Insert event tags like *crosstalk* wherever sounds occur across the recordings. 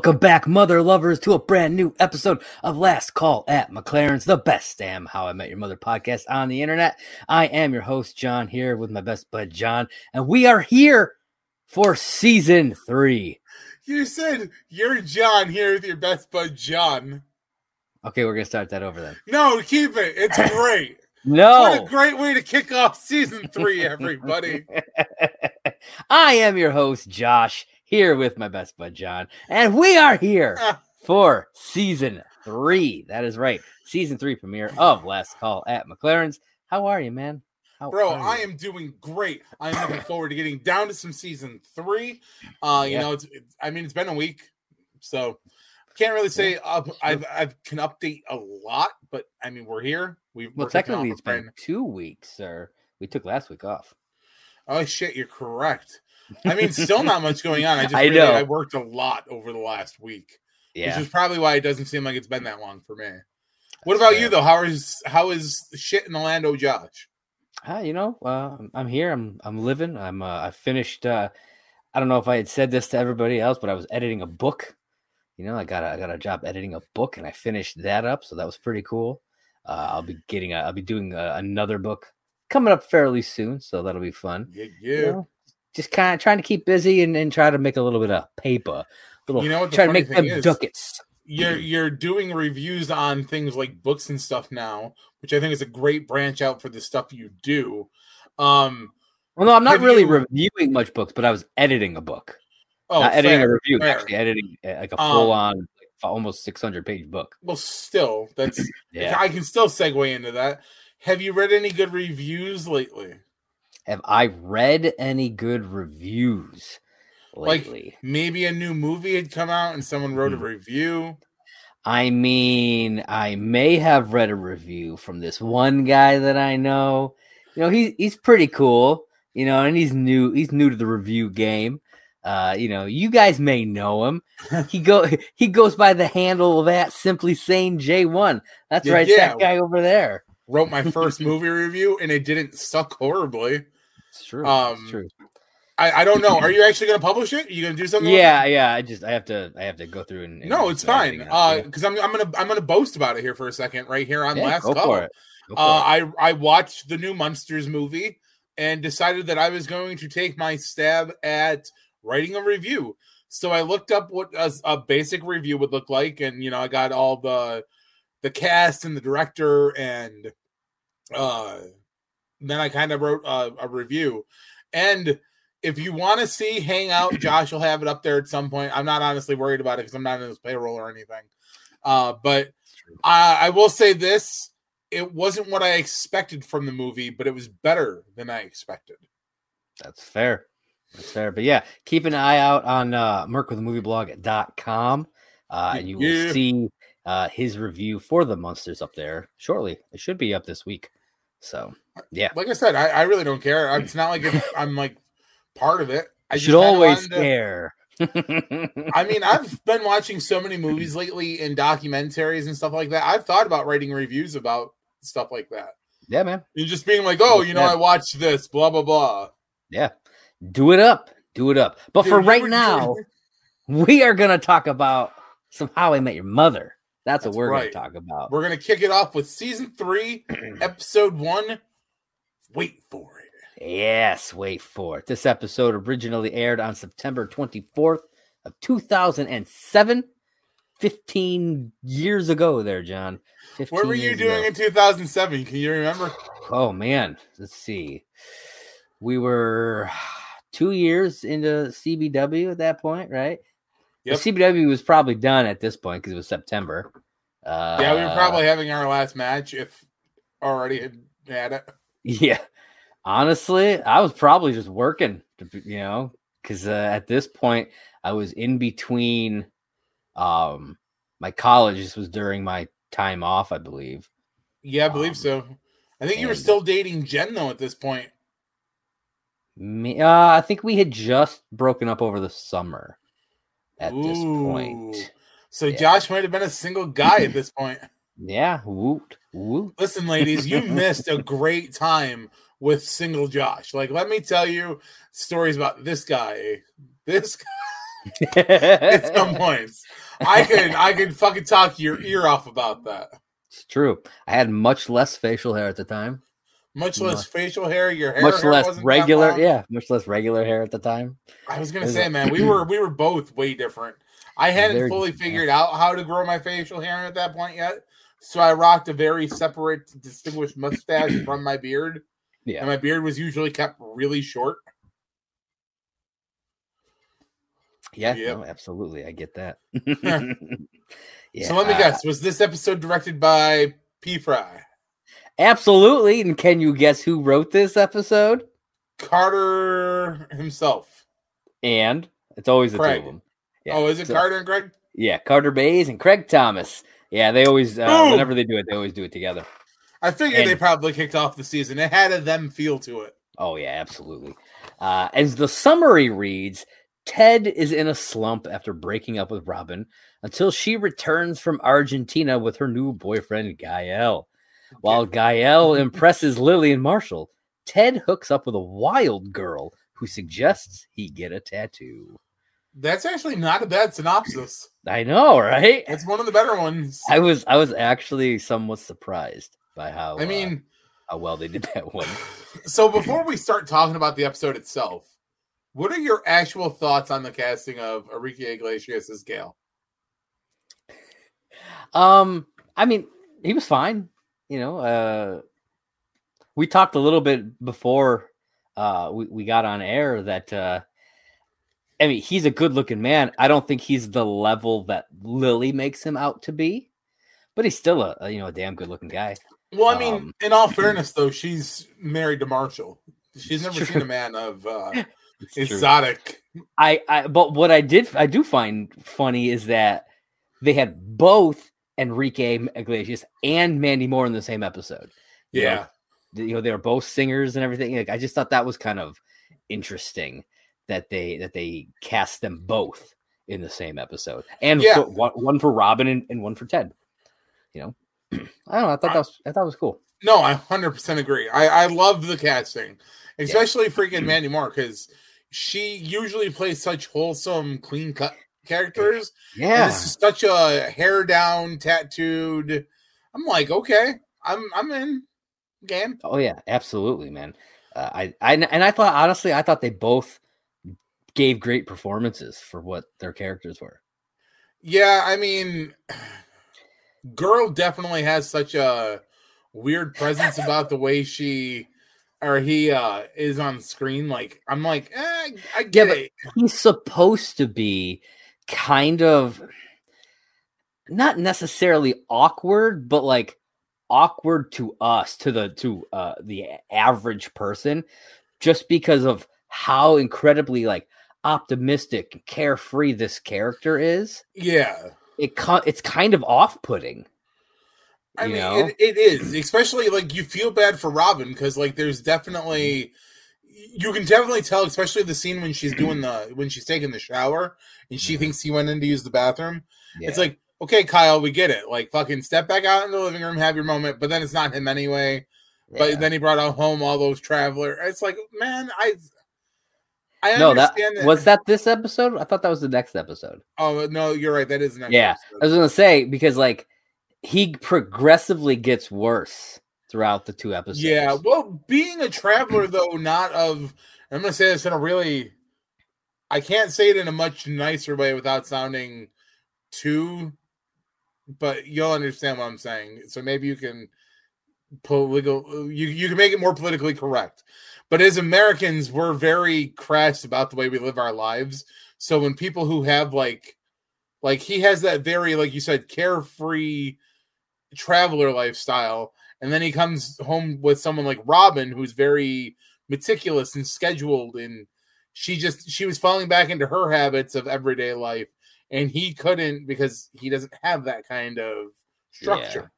Welcome back, mother lovers, to a brand new episode of Last Call at McLaren's, the best damn How I Met Your Mother podcast on the internet. I am your host, John, here with my best bud, John, and we are here for season three. You said you're John here with your best bud, John. Okay, we're gonna start that over then. No, keep it. It's *laughs* great. No, What a great way to kick off season three, everybody. *laughs* I am your host, Josh, here with my best bud, John, and we are here *laughs* for season three. That is right, season three premiere of Last Call at McLaren's. How are you, man? How Bro? I am doing great. I'm looking forward to getting down to some season three. Uh, you Yeah. know, it's, it's I mean, it's been a week, so can't really say uh, I've I've can update a lot, but I mean, we're here. We've Well, technically, it's been two weeks, sir. We took last week off. Oh shit, you're correct. I mean, still not much going on. I just I really, know. I worked a lot over the last week, Yeah, which is probably why it doesn't seem like it's been that long for me. What about fair. you though? How is how is shit in Orlando, Josh? Ah, you know, uh, I'm- here. I'm I'm living. I'm uh, I finished. Uh, I don't know if I had said this to everybody else, but I was editing a book. You know, I got a, I got a job editing a book, and I finished that up, so that was pretty cool. Uh, I'll be getting. I'll be doing a, another book coming up fairly soon, so that'll be fun. Yeah, You know, just kind of trying to keep busy and, and try to make a little bit of paper. Little, you know, what try to make them is, ducats. You're you're doing reviews on things like books and stuff now, which I think is a great branch out for the stuff you do. Um, Well, no, I'm not really you- reviewing much books, but I was editing a book. oh, not editing a review, fair. actually editing uh, like a Um, full on, like, almost 600 page book. Well, still, that's Yeah. I can still segue into that. Have you read any good reviews lately? Have I read any good reviews Like- lately? Maybe a new movie had come out and someone wrote Hmm. a review. I mean, I may have read a review from this one guy that I know. You know, he he's pretty cool. You know, and he's new. He's new to the review game. Uh, you know, you guys may know him. He *laughs* go he goes by the handle of that simply saying J one. That's Yeah, right, yeah. that guy over there. Wrote my first *laughs* movie review and it didn't suck horribly. It's true. Um, it's true. I, I don't know. Are you actually going to publish it? Are you going to do something? Yeah, yeah. I just I have to I have to go through and, and No, it's fine. else, Uh, because I'm I'm gonna I'm gonna boast about it here for a second, right here on Yeah, last go call. Go Uh. I I watched the new Monsters movie and decided that I was going to take my stab at writing a review. So I looked up what a, a basic review would look like, and you know I got all the the cast and the director, and uh, then I kind of wrote a, a review. And if you want to see hang out, *clears throat* Josh will have it up there at some point. I'm not honestly worried about it because I'm not in his payroll or anything. Uh, but I, I will say this: it wasn't what I expected from the movie, but it was better than I expected. That's fair. That's fair. But yeah, keep an eye out on uh merkwithmovieblog.com uh and you will Yeah. see uh his review for the monsters up there shortly. It should be up this week. So yeah. Like I said, I, I really don't care. It's not like if *laughs* I'm like part of it. I should always to- care. *laughs* I mean, I've been watching so many movies lately and documentaries and stuff like that. I've thought about writing reviews about stuff like that. yeah, man. And just being like, oh, you know, I watched this, blah blah blah. Yeah. Do it up. Do it up. But for Dude, you right now, we are gonna talk about some How I Met Your Mother. That's, That's what we're right. gonna talk about. we're gonna kick it off with season three, *clears throat* episode one. Wait for it. Yes, wait for it. This episode originally aired on September 24th of 2007. 15 years ago there, John. What were you doing ago. in 2007? Can you remember? Oh man, let's see. We were 2 years into CBW at that point, right? The CBW was probably done at this point because it was September. Uh, yeah, we were probably having our last match if already had had it. Yeah. Honestly, I was probably just working, to you know, because uh, at this point I was in between um my college. This was during my time off, I believe. Yeah, I believe Um, so. I think you were still dating Jen though at this point. Me, uh, I think we had just broken up over the summer at this point. So Yeah. Josh might have been a single guy at this point. *laughs* Yeah, woot, woot. Listen, ladies, you *laughs* missed a great time with single Josh. Like, let me tell you stories about this guy. This guy. *laughs* at some points. I could I could fucking talk your ear off about that. It's true. I had much less facial hair at the time. Much less facial hair. Your hair, much hair less wasn't regular. Yeah, much less regular hair at the time. I was gonna Is say, it- man, we *clears throat* were we were both way different. I hadn't Very fully different, yeah. figured out how to grow my facial hair at that point yet, so I rocked a very separate, distinguished mustache *clears throat* from my beard, Yeah. and my beard was usually kept really short. Yeah, Yep. no, absolutely. I get that. yeah, *laughs* *laughs* so let me uh, guess: was this episode directed by P. Fry, Absolutely. And can you guess who wrote this episode? Carter himself? And it's always the Craig. two of them. Yeah. Oh, is it so- Carter and Greg? Yeah, Carter Bays and Craig Thomas. Yeah, they always uh, whenever they do it, they always do it together. I figured they probably kicked off the season. It had a them feel to it. Oh yeah, absolutely. Uh, as the summary reads, Ted is in a slump after breaking up with Robin until she returns from Argentina with her new boyfriend Gael. While Gael impresses Lily and Marshall, Ted hooks up with a wild girl who suggests he get a tattoo. That's actually not a bad synopsis. I know, right? It's one of the better ones. I was I was actually somewhat surprised by how I uh, mean, how well they did that one. *laughs* so before we start talking about the episode itself, what are your actual thoughts on the casting of Enrique Iglesias as Gale? Um, I mean, he was fine. You know, uh, we talked a little bit before uh, we, we got on air that uh, I mean, he's a good looking man. I don't think he's the level that Lily makes him out to be, but he's still a, a you know a damn good looking guy. Well, I mean, Um, in all fairness, though, she's married to Marshall. She's never True. seen a man of uh, *laughs* true. exotic. I, I but what I did I do find funny is that they had both Enrique Iglesias and Mandy Moore in the same episode. You know, Yeah. you know they were both singers and everything like i just thought that was kind of interesting that they that they cast them both in the same episode and Yeah. for, one, one for robin and, and one for ted you know *clears throat* i don't know i thought that was i thought it was cool No, I 100% agree. I, I love the casting, especially freaking mm-hmm. Mandy Moore, because she usually plays such wholesome, clean cut characters. And yeah This is such a hair down, tattooed. I'm like, okay, I'm I'm in game. oh yeah absolutely man uh, I, I and i thought honestly i thought they both gave great performances for what their characters were Yeah, I mean, girl definitely has such a weird presence about the way she or he uh is on screen. Like, I'm like, eh, I get but- it. he's supposed to be kind of not necessarily awkward but like awkward to us to the to uh the average person just because of how incredibly like optimistic and carefree this character is Yeah. it it's kind of off-putting I you mean, know? it, it is, especially like you feel bad for Robin because like there's definitely you can definitely tell, especially the scene when she's doing the when she's taking the shower and she Mhm. thinks he went in to use the bathroom. It's like, okay, Kyle, we get it. Like, fucking step back out in the living room, have your moment, but then it's not him anyway. Yeah. But then he brought home all those traveler. It's like, man, I I no that understand was that this episode i thought that was the next episode Oh no, you're right. That is next Yeah, episode. I was gonna say because like he progressively gets worse throughout the two episodes. Yeah, well, being a traveler *clears throat* though, not of I'm gonna say this in a really I can't say it in a much nicer way without sounding too but you'll understand what I'm saying. So maybe you can political you you can make it more politically correct. But as Americans, we're very crass about the way we live our lives. So when people who have like like he has that very like you said carefree traveler lifestyle and then he comes home with someone like Robin who's very meticulous and scheduled and she just she was falling back into her habits of everyday life and he couldn't because he doesn't have that kind of structure.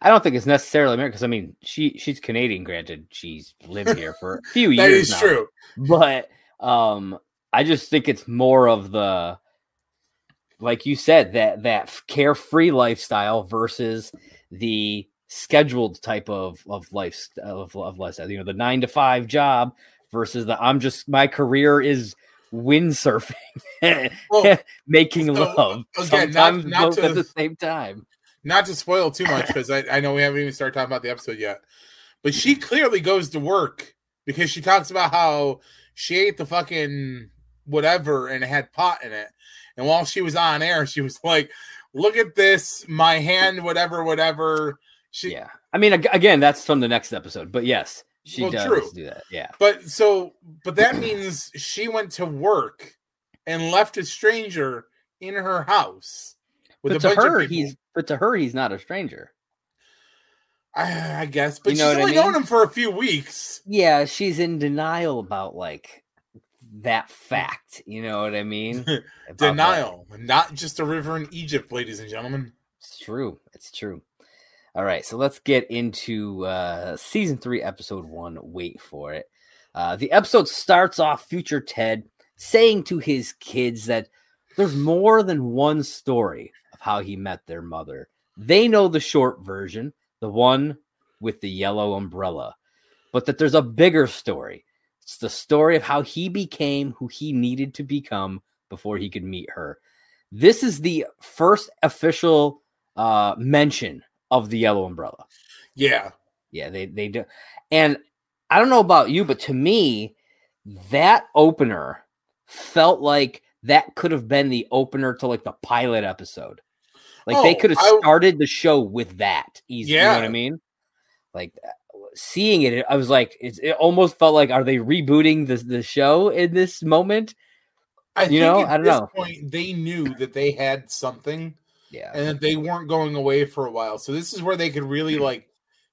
I don't think it's necessarily American because I mean she she's Canadian. Granted, she's lived *laughs* here for a few That years. is now, true. but um, I just think it's more of the like you said that that carefree lifestyle versus the scheduled type of of life of, of lifestyle. You know, the nine to five job versus the I'm just my career is windsurfing, *laughs* Well, making so, love, again, not- sometimes not both to- at the same time. not to spoil too much *laughs* because I, I know we haven't even started talking about the episode yet, but she clearly goes to work because she talks about how she ate the fucking whatever and it had pot in it. And while she was on air, she was like, "Look at this, my hand, whatever, whatever." She, Yeah, I mean, again, that's from the next episode, but yes, she Well, does true. do that. Yeah, But so, but that means she went to work and left a stranger in her house with but a to bunch her, he's but to her, he's not a stranger. I, I guess, but You she's know what I only known him for a few weeks. Yeah, she's in denial about like that fact. You know what I mean? *laughs* About that. Denial, not just a river in Egypt, ladies and gentlemen. It's true. It's true. All right, so let's get into uh season three, episode one. Wait for it. Uh the episode starts off future Ted saying to his kids that there's more than one story of how he met their mother. They know the short version, the one with the yellow umbrella, but that there's a bigger story. It's the story of how he became who he needed to become before he could meet her. This is the first official uh mention of the yellow umbrella. Yeah, Yeah, they they do. And I don't know about you, but to me, that opener felt like that could have been the opener to like the pilot episode. Like they Oh, could have I- started the show with that. Easy, you know what I mean? Like uh, seeing it, I was like, it's, it almost felt like, are they rebooting the the show in this moment? I You think know, at I don't this know. point they knew that they had something Yeah, and that they weren't going away for a while. So this is where they could really Mm. like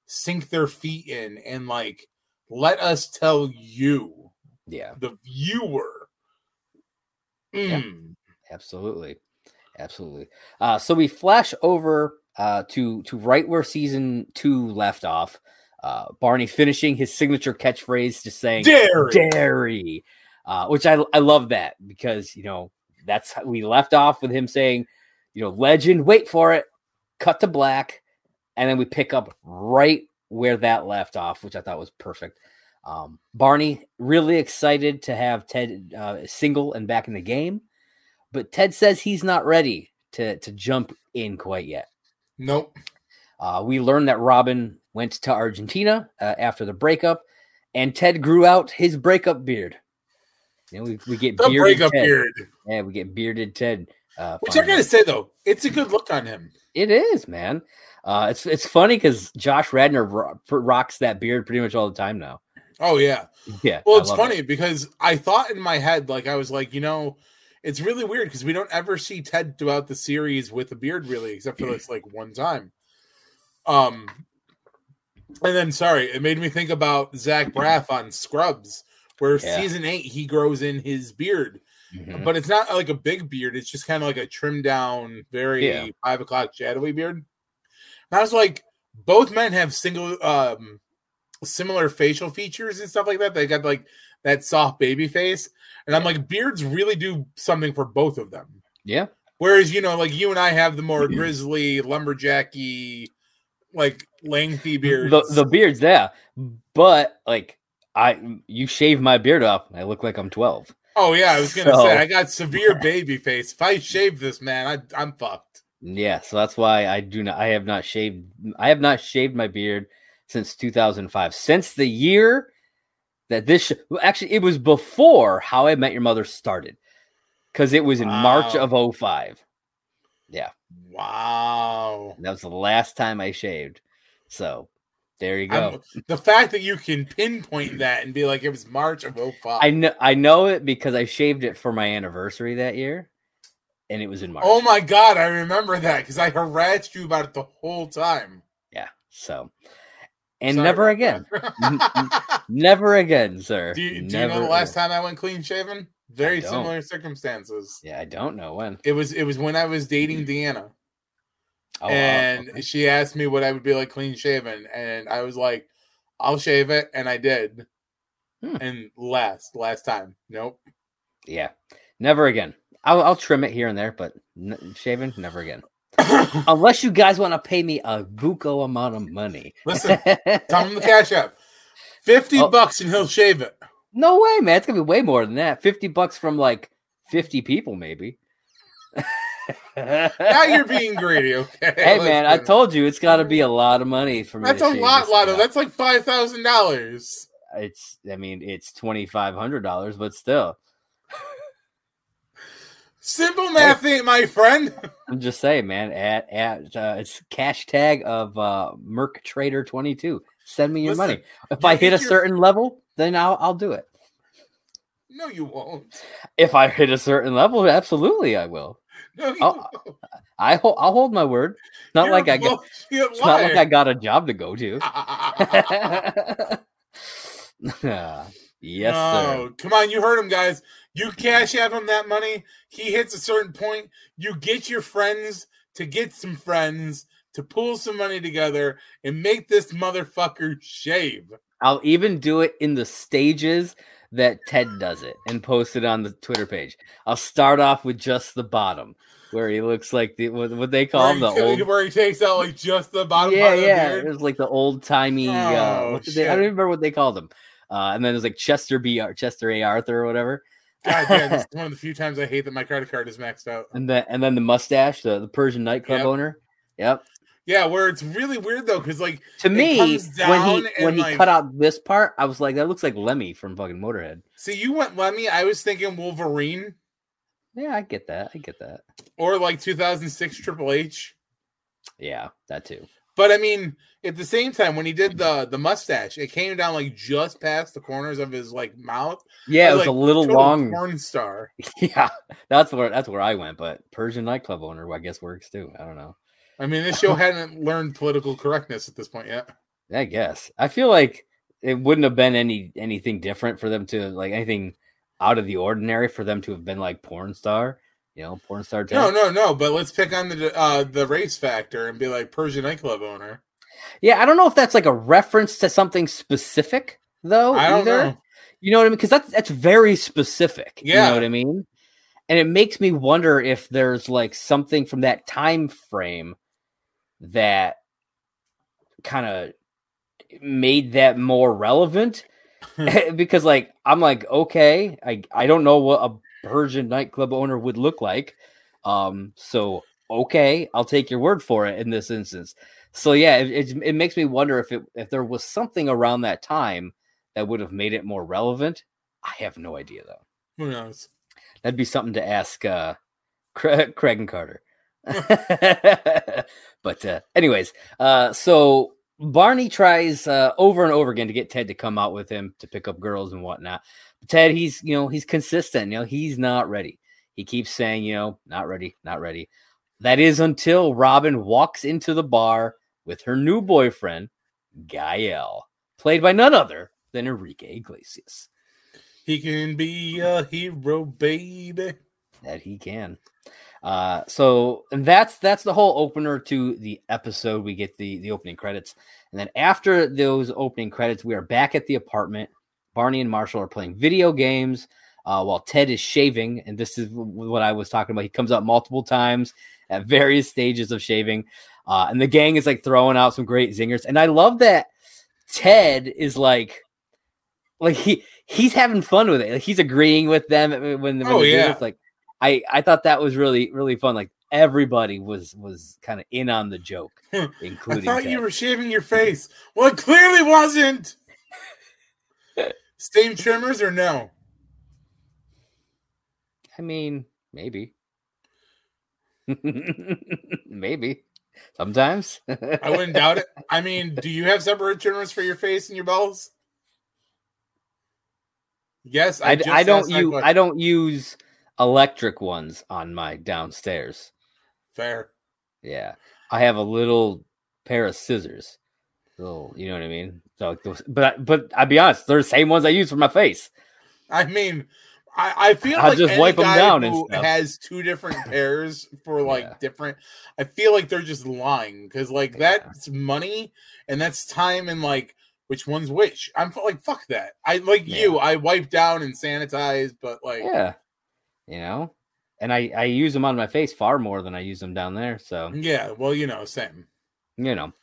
sink their feet in and like let us tell you, yeah. the viewer. Yeah. Mm. Absolutely, absolutely. Uh, so we flash over uh, to to right where season two left off. Uh, Barney finishing his signature catchphrase, just saying Dairy. "dairy," uh, which I I love that because you know that's how we left off with him saying, you know, legend. Wait for it. Cut to black, and then we pick up right where that left off, which I thought was perfect. Um, Barney really excited to have Ted uh, single and back in the game, but Ted says he's not ready to to jump in quite yet. Nope. Uh, we learned that Robin went to Argentina uh, after the breakup, and Ted grew out his breakup beard. Know, we, we get The bearded breakup Ted. beard. Yeah, we get bearded Ted. Uh, Which I gotta say though, it's a good look on him. It is, man. Uh, it's it's funny because Josh Radnor ro- rocks that beard pretty much all the time now. Oh yeah. Yeah. Well, it's funny it. because I thought in my head, like I was like, you know, it's really weird because we don't ever see Ted throughout the series with a beard, really, except for this like one time. Um, and then sorry, it made me think about Zach Braff on Scrubs, where Yeah. season eight he grows in his beard, Mhm. but it's not like a big beard; it's just kind of like a trimmed down, very Yeah. five o'clock shadowy beard. And I was like, both men have single, um, similar facial features and stuff like that. They got like that soft baby face, and I'm like, beards really do something for both of them. Yeah. Whereas you know, like you and I have the more grizzly, lumberjacky, like lengthy beards. The the beard's there, but like I you shave my beard off, I look like I'm 12. Oh yeah, I was gonna So- say I got severe baby face. If I shave this man, I, I'm fucked. Yeah, so that's why I do not I have not shaved I have not shaved my beard since 2005. Since the year that this sh- actually it was before How I Met Your Mother started. Cuz it was in March of 05. Yeah. Wow. That was the last time I shaved. So, there you go. I'm- the fact that you can pinpoint that and be like it was March of 05. I know I know it because I shaved it for my anniversary that year, and it was in March. Oh my god, I remember that because I harassed you about it the whole time. Yeah. So, and Sorry never again, never again, sir. do you, do you know the last again. time I went clean shaven? Very similar circumstances. Yeah, I don't know when. It was it was when I was dating mm-hmm. Deanna, Oh, wow, and okay. she asked me what I would be like clean shaven, and I was like, "I'll shave it," and I did. Hmm. And last last time, nope. yeah, never again. I'll, I'll trim it here and there, but n- shaving, never again. *coughs* Unless you guys want to pay me a buco amount of money. Listen, *laughs* Tell him the cash app. Fifty Oh. bucks and he'll shave it. No way, man. It's gonna be way more than that. Fifty bucks from like fifty people, maybe. *laughs* now you're being greedy. Okay. Hey man, I told you it's got to be a lot of money for me. That's a lot, lot of. That's like five thousand dollars. It's. I mean, it's twenty five hundred dollars, but still. Simple math, ain't my friend. I'm just saying, man. At at uh, it's cash tag of uh, Merc Trader twenty two. Send me your Listen, money. If I hit a your... certain level, then I'll I'll do it. No, you won't. If I hit a certain level, absolutely I will. No, *laughs* oh, I'll, I hold, I'll hold my word. Not You're like I got. It's not like I got a job to go to. *laughs* *laughs* yes, no. Sir. Come on, you heard him, guys. You cash out him that money. He hits a certain point. You get your friends to get some friends to pull some money together and make this motherfucker shave. I'll even do it in the stages that Ted does it and post it on the Twitter page. I'll start off with just the bottom where he looks like the what, what they call him the old where he takes out like just the bottom. Yeah, yeah. It was like the old timey. Uh, oh, uh, they, I don't even remember what they called them. Uh, and then there's like Chester B. Chester A. Arthur or whatever. God damn, this is *laughs* one of the few times I hate that my credit card is maxed out. And then and then the mustache, the, the Persian nightclub yep. owner. Yep. Yeah, where it's really weird though, because like to me, when he when he like, cut out this part, I was like, that looks like Lemmy from fucking Motorhead. See, you went Lemmy. I was thinking Wolverine. Yeah, I get that. I get that. Or like 2006 Triple H. Yeah, that too. But I mean, at the same time, when he did the the mustache, it came down like just past the corners of his like mouth. Yeah, it was like, a little long. Porn star. *laughs* Yeah, that's where that's where I went. But Persian nightclub owner, I guess, works too. I don't know. I mean, this show hadn't learned political correctness at this point yet. I guess. I feel like it wouldn't have been any anything different for them to like anything out of the ordinary for them to have been like porn star. You know, porn star. No, no, no. But let's pick on the uh, the race factor and be like Persian nightclub owner. Yeah, I don't know if that's like a reference to something specific though. I don't either. know. You know what I mean? Because that's that's very specific. Yeah. You know what I mean? And it makes me wonder if there's like something from that time frame that kind of made that more relevant. *laughs* *laughs* Because like I'm like okay I I don't know what a Persian nightclub owner would look like. Um so okay I'll take your word for it in this instance. So yeah it, it, it makes me wonder if it if there was something around that time that would have made it more relevant. I have no idea though. Who knows? That'd be something to ask uh Craig, Craig and Carter *laughs* but uh, anyways, uh, so Barney tries uh, over and over again to get Ted to come out with him to pick up girls and whatnot. But Ted, he's you know he's consistent. You know he's not ready. He keeps saying you know not ready, not ready. That is until Robin walks into the bar with her new boyfriend, Gael, played by none other than Enrique Iglesias. He can be a hero, baby. That he can. Uh, so and that's that's the whole opener to the episode. We get the the opening credits, and then after those opening credits, we are back at the apartment. Barney and Marshall are playing video games uh, while Ted is shaving, and this is what I was talking about. He comes up multiple times at various stages of shaving, uh, and the gang is like throwing out some great zingers. And I love that Ted is like, like he he's having fun with it. Like he's agreeing with them when, when oh yeah, like I I thought that was really really fun. Like everybody was was kind of in on the joke, *laughs* including. I thought Ted. you were shaving your face. Well, it clearly wasn't. *laughs* Same trimmers or no? I mean, maybe. *laughs* maybe. Sometimes. I wouldn't doubt it. I mean, do you have separate trimmers for your face and your balls? Yes, I, I, I don't use I don't use electric ones on my downstairs. Fair. Yeah. I have a little pair of scissors. Little, you know what I mean? So, but but I'll be honest, they're the same ones I use for my face. I mean, I, I feel I'll like just wipe them down who has two different *laughs* pairs for like yeah. different. I feel like they're just lying because like yeah. that's money and that's time and like which one's which. I'm like fuck that. I like yeah. you. I wipe down and sanitize, but like yeah, you know, and I I use them on my face far more than I use them down there. So yeah, well, you know, same. You know,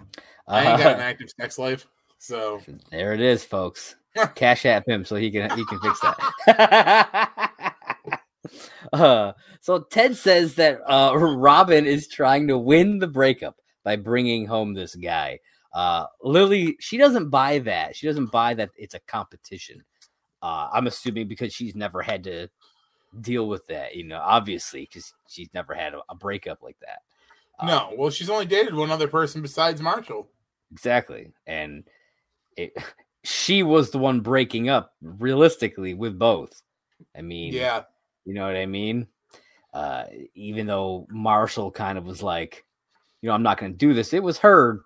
I ain't got an *laughs* active sex life, so there it is, folks. *laughs* Cash app him so he can he can fix that. *laughs* uh, so Ted says that uh, Robin is trying to win the breakup by bringing home this guy. Uh, Lily, she doesn't buy that. She doesn't buy that it's a competition. Uh, I'm assuming because she's never had to deal with that, you know, obviously, because she's never had a, a, breakup like that. No, well, she's only dated one other person besides Marshall. Exactly. And it, *laughs* she was the one breaking up realistically with both. I mean, yeah, you know what I mean? Uh, even though Marshall kind of was like, you know, I'm not going to do this, it was her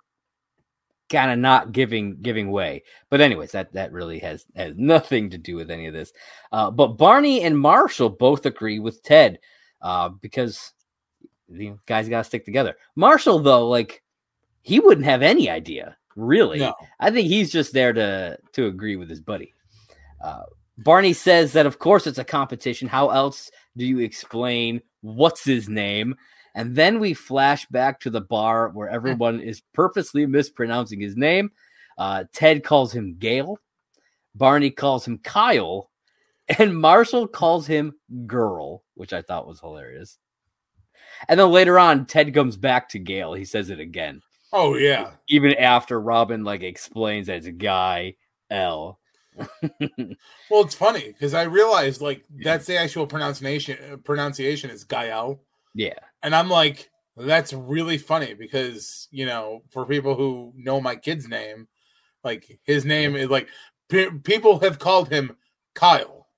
kind of not giving giving way. But anyways, that that really has has nothing to do with any of this. Uh, but Barney and Marshall both agree with Ted uh, because the guys got to stick together. Marshall though, like he wouldn't have any idea really. No. I think he's just there to to agree with his buddy. Uh, Barney says that, of course, it's a competition. How else do you explain what's his name? And then we flash back to the bar where everyone is purposely mispronouncing his name. Uh, Ted calls him Gale, Barney calls him Kyle, and Marshall calls him Girl, which I thought was hilarious. And then later on, Ted comes back to Gale. He says it again. Oh yeah. Even after Robin like explains that it's guy L. *laughs* well, it's funny because I realized like that's the actual pronunciation pronunciation is Gael. Yeah. And I'm like, that's really funny because you know, for people who know my kid's name, like his name is like people have called him Kyle.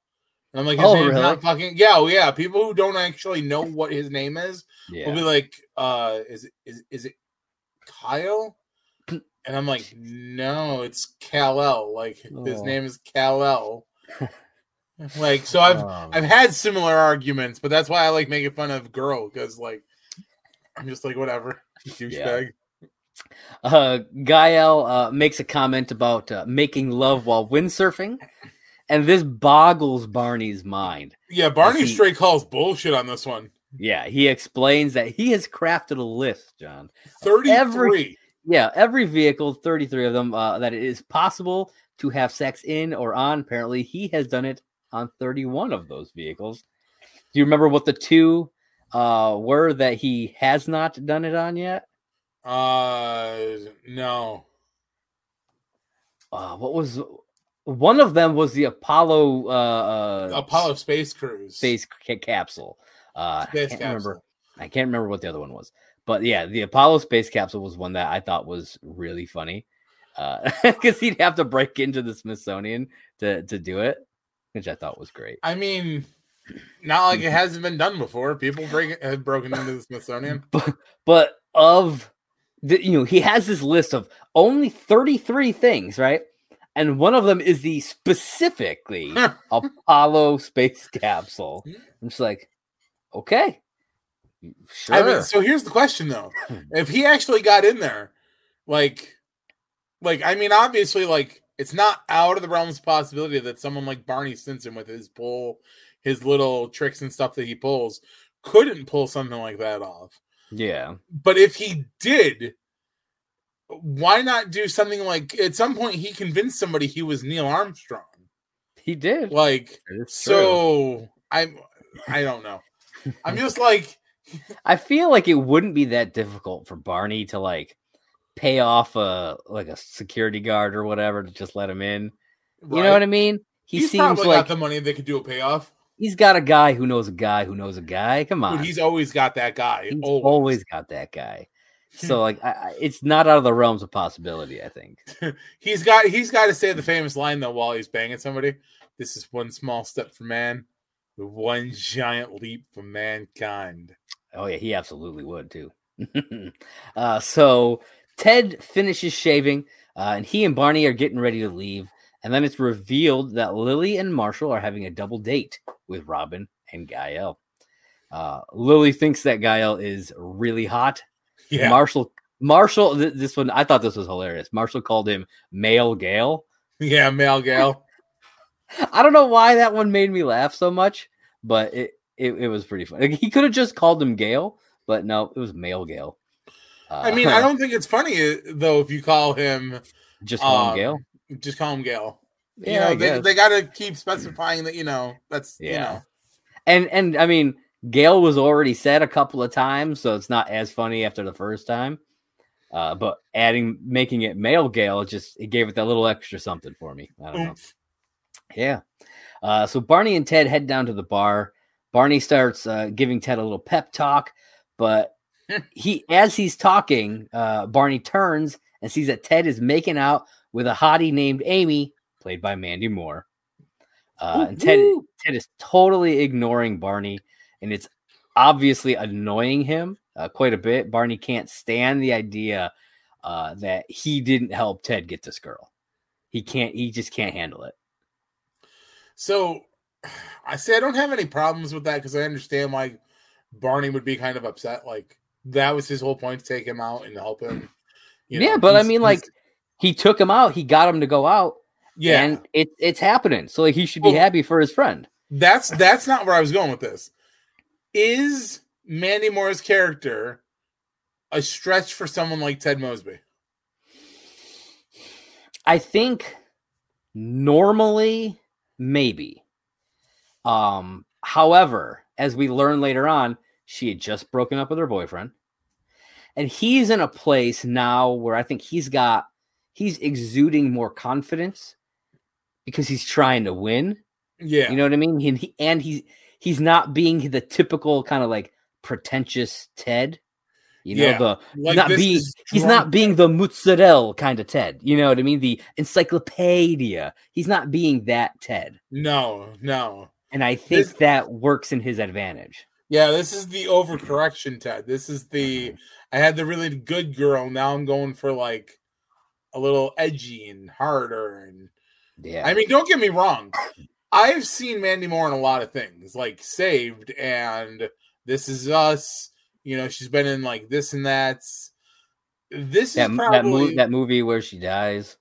And I'm like, his oh, name's really? not fucking yeah, oh, yeah. People who don't actually know what his name is yeah. will be like, uh, is it is is it Kyle? And I'm like, no, it's Kal El. Like oh. his name is Kal El. *laughs* like so, I've oh. I've had similar arguments, but that's why I like making fun of girl because like I'm just like whatever douchebag. Yeah. Uh, Gael uh, makes a comment about uh, making love while windsurfing, and this boggles Barney's mind. Yeah, Barney he, straight calls bullshit on this one. Yeah, he explains that he has crafted a list, John. 33. Every, yeah, every vehicle, 33 of them, uh, that it is possible to have sex in or on. Apparently, he has done it on 31 of those vehicles. Do you remember what the two uh, were that he has not done it on yet? Uh, no. Uh, what was one of them was the Apollo uh, uh Apollo space cruise space ca- capsule. Uh, space I can't capsule. remember. I can't remember what the other one was. But yeah, the Apollo space capsule was one that I thought was really funny because uh, *laughs* he'd have to break into the Smithsonian to to do it, which I thought was great. I mean, not like it *laughs* hasn't been done before. People break have broken into the Smithsonian, *laughs* but, but of the, you know, he has this list of only thirty three things, right? And one of them is the specifically *laughs* Apollo space capsule. I'm just like, okay, Sure. I mean, so here's the question though: hmm. if he actually got in there, like, like I mean, obviously, like it's not out of the realms of possibility that someone like Barney Stinson with his pull, his little tricks and stuff that he pulls, couldn't pull something like that off. Yeah, but if he did, why not do something like at some point he convinced somebody he was Neil Armstrong. He did. Like so I'm I don't know. I'm *laughs* just like I feel like it wouldn't be that difficult for Barney to like pay off a like a security guard or whatever to just let him in. Right. You know what I mean? He he's seems like got the money they could do a payoff. He's got a guy who knows a guy who knows a guy. Come on, Dude, he's always got that guy. He's always, always got that guy. So *laughs* like, I, it's not out of the realms of possibility. I think *laughs* he's got he's got to say the famous line though while he's banging somebody. This is one small step for man, one giant leap for mankind. Oh yeah, he absolutely would too. *laughs* uh, so Ted finishes shaving, uh, and he and Barney are getting ready to leave. And then it's revealed that Lily and Marshall are having a double date with Robin and Gael. Uh, Lily thinks that Gael is really hot. Yeah. Marshall, Marshall, th- this one, I thought this was hilarious. Marshall called him male Gale. Yeah, male Gale. *laughs* I don't know why that one made me laugh so much, but it, it, it was pretty funny. Like, he could have just called him Gale, but no, it was male Gale. Uh, I mean, I *laughs* don't think it's funny uh, though if you call him just call um, him Gale. Just call him Gale. you Yeah, know, they, they got to keep specifying that. You know, that's you Yeah. know. and and I mean, Gail was already said a couple of times, so it's not as funny after the first time. Uh, but adding, making it male Gail, just it gave it that little extra something for me. I don't know. Yeah. Uh, so Barney and Ted head down to the bar. Barney starts uh, giving Ted a little pep talk, but he, as he's talking, uh, Barney turns and sees that Ted is making out with a hottie named Amy, played by Mandy Moore. Uh, and Ted, Ted is totally ignoring Barney, and it's obviously annoying him uh, quite a bit. Barney can't stand the idea uh, that he didn't help Ted get this girl. He can't. He just can't handle it. So *sighs* I say I don't have any problems with that because I understand why Barney would be kind of upset. Like that was his whole point to take him out and help him. you yeah, but I mean, like, he took him out. He got him to go out. yeah, and it, it's happening. So like, he should be Well- happy for his friend. that's *laughs* that's not where I was going with this. Is Mandy Moore's character a stretch for someone like Ted Mosby? I think normally maybe. Um, however, as we learn later on, she had just broken up with her boyfriend. And he's in a place now where I think he's got he's exuding more confidence because he's trying to win. Yeah, You know what I mean? He, he- and he's he's not being the typical kind of like pretentious Ted. You know, Yeah. the like not being he's not being the mozzarella kind of Ted. You know what I mean? The encyclopedia. He's not being that Ted. No, no. And I think This- that works in his advantage. Yeah, this is the overcorrection, Ted. This is the I had the really good girl. Now I'm going for like a little edgy and harder. And Yeah. I mean, don't get me wrong. I've seen Mandy Moore in a lot of things, like Saved and This Is Us. You know, she's been in like this and that's. This that, is that, probably mo- that movie where she dies.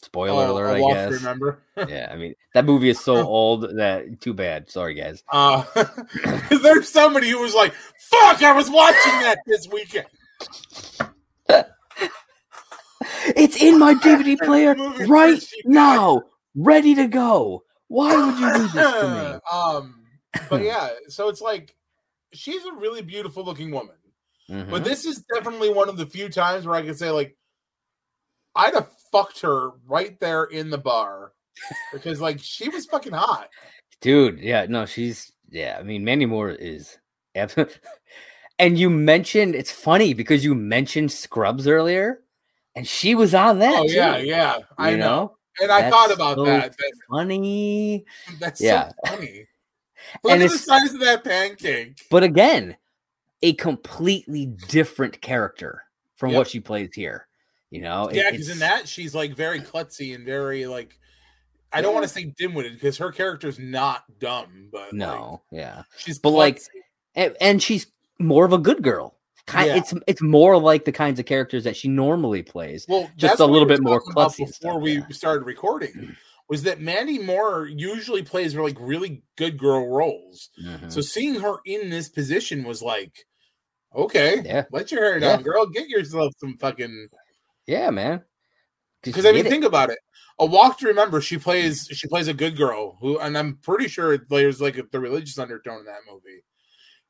Spoiler oh, alert, I guess. remember. *laughs* yeah, I mean that movie is so old that too bad. Sorry, guys. Uh, *laughs* there's somebody who was like, "Fuck, I was watching that this weekend." It's in my *laughs* DVD player right now, ready to go. Why would you do this to me? um, but yeah, so it's like she's a really beautiful looking woman. me? But this is definitely one of the few times where I can say, like, I'd have fucked her right there in the bar because, like, she was fucking hot. dude yeah no she's yeah i mean mandy moore is absolutely *laughs* and you mentioned it's funny because you mentioned scrubs earlier and she was on that Oh too, yeah, yeah, I you know. And I That's thought about so that. that. funny *laughs* That's Yeah. so funny. *laughs* Look And at the size of that pancake. but again a completely different character from Yep. what she plays here you know It- Yeah, because in that she's like very klutzy and very like I don't want to say dim-witted because her character's not dumb, but like, no yeah she's But, like, and, and she's more of a good girl kind Yeah. it's it's more like the kinds of characters that she normally plays well, just a what we little bit more talking klutzy before stuff, we yeah. started recording. Was that Mandy Moore usually plays like really good girl roles? Mhm. So seeing her in this position was like, okay, Yeah. let your hair Yeah. down, girl. Get yourself some fucking. Yeah, man. Because I mean, it. think about it. A Walk to Remember, she plays she plays a good girl who, and I'm pretty sure there's like the religious undertone in that movie.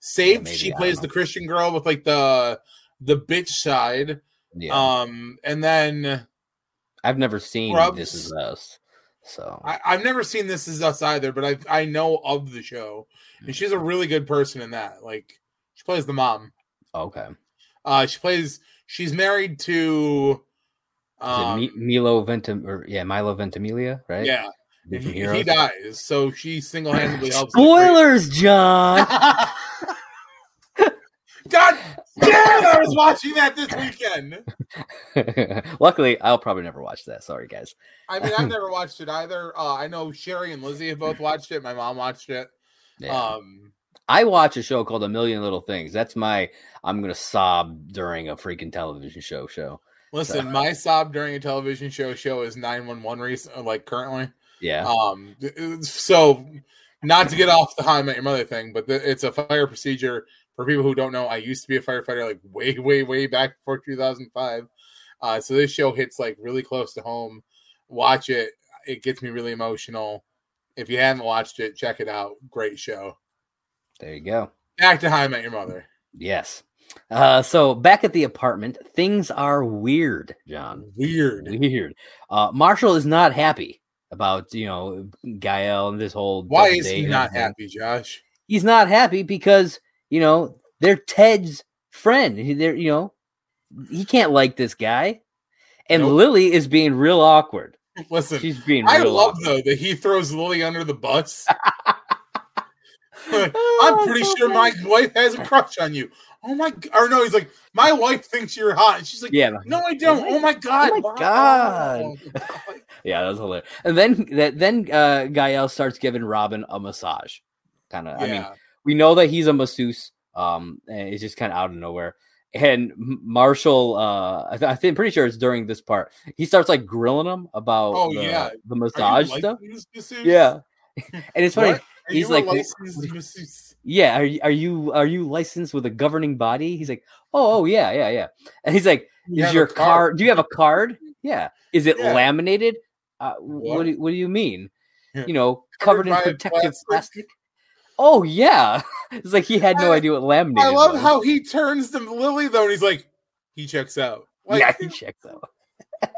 Saved, maybe, she plays the. Christian girl with like the the bitch side. yeah. Um, and then I've never seen This Is. Us, so I, I've never seen This Is Us either, but I I know of the show, and she's a really good person in that. Like she plays the mom. okay. Uh, she plays. She's married to. Is it Um, Mi- Milo Ventim or yeah, Milo Ventimiglia, right? yeah, he, he dies, so she single handedly helps. Spoilers, John. *laughs* God damn! I was watching that this weekend. *laughs* Luckily, I'll probably never watch that. Sorry, guys. I mean, I've never *laughs* watched it either. Uh, I know Sherry and Lizzie have both watched it. My mom watched it. Yeah. Um, I watch a show called A Million Little Things. That's my I'm gonna sob during a freaking television show show. Listen, So- my sob during a television show show is nine one one recent, like currently. Yeah. Um, so not to get off the How I Met Your Mother thing, but the, it's a fire procedure for people who don't know. I used to be a firefighter, like *laughs* way, way, way back before 2005. Uh, so this show hits like really close to home. Watch it. it gets me really emotional. If you haven't watched it, check it out. Great show. There you go. Back to How I Met Your Mother. Yes. Uh, so back at the apartment, things are weird, John. Weird. Weird. Uh, Marshall is not happy about you know Gael and this whole. Why is he not everything. happy, Josh? He's not happy because you know they're Ted's friend. He- They're you know he can't like this guy, and Nope. Lily is being real awkward. *laughs* Listen, She's being. I love awkward. though that he throws Lily under the bus. Oh, *laughs* *laughs* I'm pretty so sure my wife has a crush on you. Oh my! g- Or no, he's like, my wife thinks you're hot, and she's like, Yeah, no, I don't. Oh my god! my wow." God. *laughs* yeah, that was hilarious. And then that then uh Gael starts giving Robin a massage. Kind of. I mean, we know that he's a masseuse. Um, and it's just kind of out of nowhere. And Marshall, uh, I, th- I think pretty sure it's during this part. He starts like grilling him about Oh, the, yeah. the massage stuff. Yeah, *laughs* and it's funny. He's you like, *laughs* a "Wh- licensed masseuse? Yeah, are you are you are you licensed with a governing body? He's like, oh, oh yeah, yeah, yeah. And he's like, You is your a card? Do you have a card? Yeah. Is it Yeah. laminated? Uh, what? What? do, what do you mean? Yeah. You know, Covered covered, in protective plastic? plastic. Oh yeah, *laughs* it's like he had no I- idea what laminated. I love was. how he turns to Lily though, and he's like, he checks out. Like, yeah, he *laughs* checks out. *laughs*